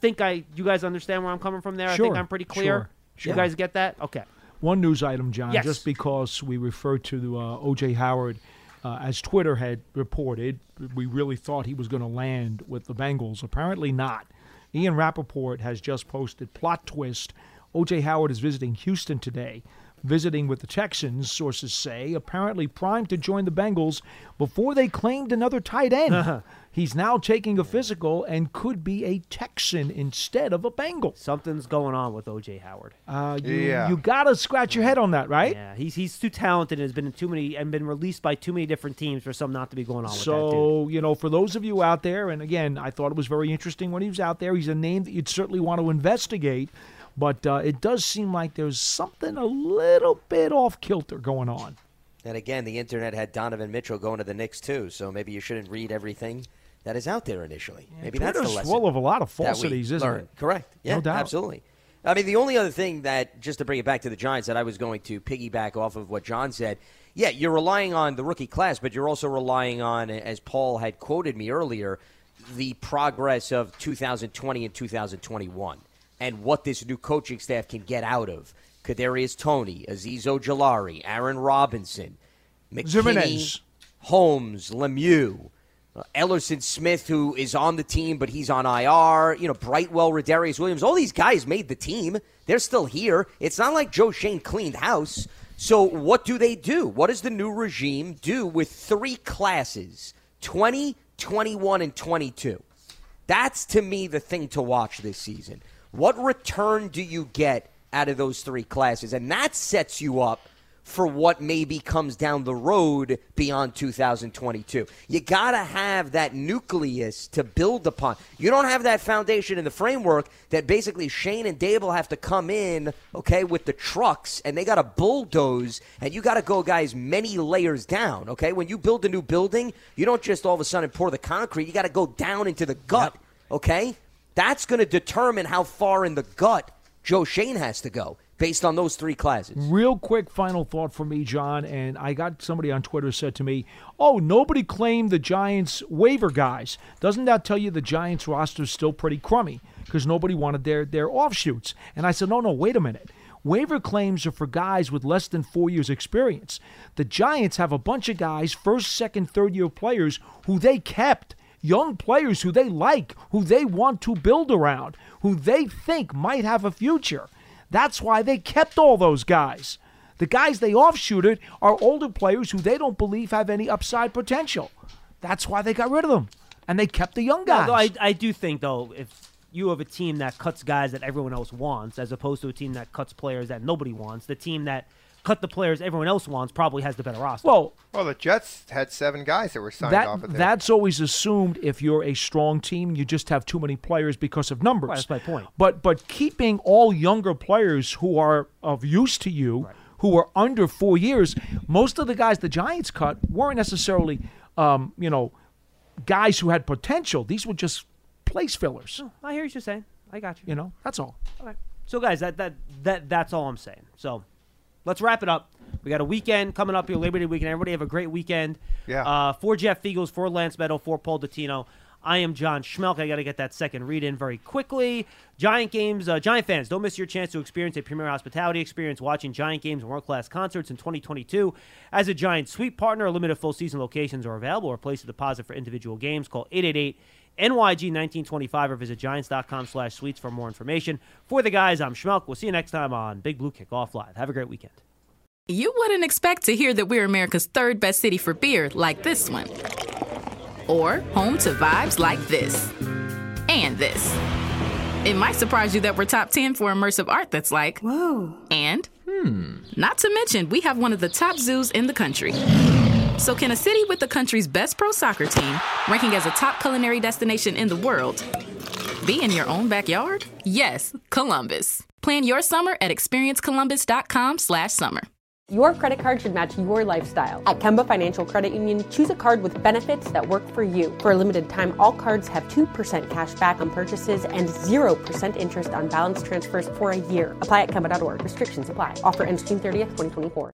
think I you guys understand where I'm coming from there. I think I'm pretty clear. sure, You guys get that? Okay. One news item, John, Yes. just because we refer to uh, O.J. Howard, uh, as Twitter had reported, we really thought he was going to land with the Bengals. Apparently not. Ian Rapoport has just posted plot twist. O.J. Howard is visiting Houston today, visiting with the Texans, sources say, apparently primed to join the Bengals before they claimed another tight end. He's now taking a physical and could be a Texan instead of a Bengal. Something's going on with O.J. Howard. Uh, you, Yeah. you got to scratch your head on that, right? Yeah, he's he's too talented and has been in too many and been released by too many different teams for some not to be going on with that dude. So, you know, for those of you out there, and again, I thought it was very interesting when he was out there. He's a name that you'd certainly want to investigate, but uh, it does seem like there's something a little bit off kilter going on. And again, the internet had Donovan Mitchell going to the Knicks too, so maybe you shouldn't read everything that is out there initially. maybe that's the lesson. full of a lot of falsities, isn't learn. it? Correct. No Yeah, doubt. absolutely. I mean, the only other thing that, just to bring it back to the Giants, that I was going to piggyback off of what John said. Yeah, you're relying on the rookie class, but you're also relying on, as Paul had quoted me earlier, the progress of 2020 and 2021 and what this new coaching staff can get out of Kadarius Toney, Azeez Ojulari, Aaron Robinson, McKinney, Jimenez. Holmes, Lemieux, uh, Elerson Smith, who is on the team, but he's on IR. You know, Brightwell, Rodarius Williams. All these guys made the team. They're still here. It's not like Joe Schoen cleaned house. So, what do they do? What does the new regime do with three classes 20, 21, and 22? That's to me the thing to watch this season. What return do you get out of those three classes. And that sets you up for what maybe comes down the road beyond 2022. You got to have that nucleus to build upon. You don't have that foundation in the framework that basically Schoen and Daboll have to come in, okay, with the trucks and they got to bulldoze and you got to go, guys, many layers down, okay? When you build a new building, you don't just all of a sudden pour the concrete, you got to go down into the gut, okay? That's going to determine how far in the gut Joe Schoen has to go based on those three classes. Real quick final thought for me, John, and I got somebody on Twitter said to me, "Oh, nobody claimed the Giants waiver guys. Doesn't that tell you the Giants roster is still pretty crummy because nobody wanted their their offshoots?" And I said, "No, no, wait a minute." Waiver claims are for guys with less than four years' experience. The Giants have a bunch of guys, first, second, third year players, who they kept young players who they like, who they want to build around, who they think might have a future. That's why they kept all those guys. The guys they offshooted are older players who they don't believe have any upside potential. That's why they got rid of them. And they kept the young guys. No, I, I do think, though, if you have a team that cuts guys that everyone else wants, as opposed to a team that cuts players that nobody wants, the team that cut the players everyone else wants probably has the better roster. Well, well, the Jets had seven guys that were signed that, off of there. That's always assumed if you're a strong team, you just have too many players because of numbers. Right, that's my point. But but keeping all younger players who are of use to you, right. who are under four years, most of the guys the Giants cut weren't necessarily, um, you know, guys who had potential. These were just place fillers. Oh, I hear what you're saying. I got you. You know, that's all. Okay. So guys, that that that that's all I'm saying. So let's wrap it up. We got a weekend coming up here, Labor Day weekend. Everybody have a great weekend. Yeah. Uh, for Jeff Feagles, for Lance Medow, for Paul Dottino. I am John Schmelk. I got to get that second read in very quickly. Giant games, uh, Giant fans, don't miss your chance to experience a premier hospitality experience watching Giant games and world class concerts in 2022. As a Giant suite partner, limited full season locations are available or place a deposit for individual games. Call 888 NYG 1925 or visit giants.com slash suites for more information. For the guys, I'm Schmelk. We'll see you next time on Big Blue Kickoff Live. Have a great weekend. You wouldn't expect to hear that we're America's third best city for beer like this one. Or home to vibes like this. And this. It might surprise you that we're top 10 for immersive art that's like, whoa. And, hmm, not to mention, we have one of the top zoos in the country. So, can a city with the country's best pro soccer team, ranking as a top culinary destination in the world, be in your own backyard? Yes, Columbus. Plan your summer at experiencecolumbus.com/summer. Your credit card should match your lifestyle. At Kemba Financial Credit Union, choose a card with benefits that work for you. For a limited time, all cards have 2% cash back on purchases and 0% interest on balance transfers for a year. Apply at Kemba.org. Restrictions apply. Offer ends June 30th, 2024.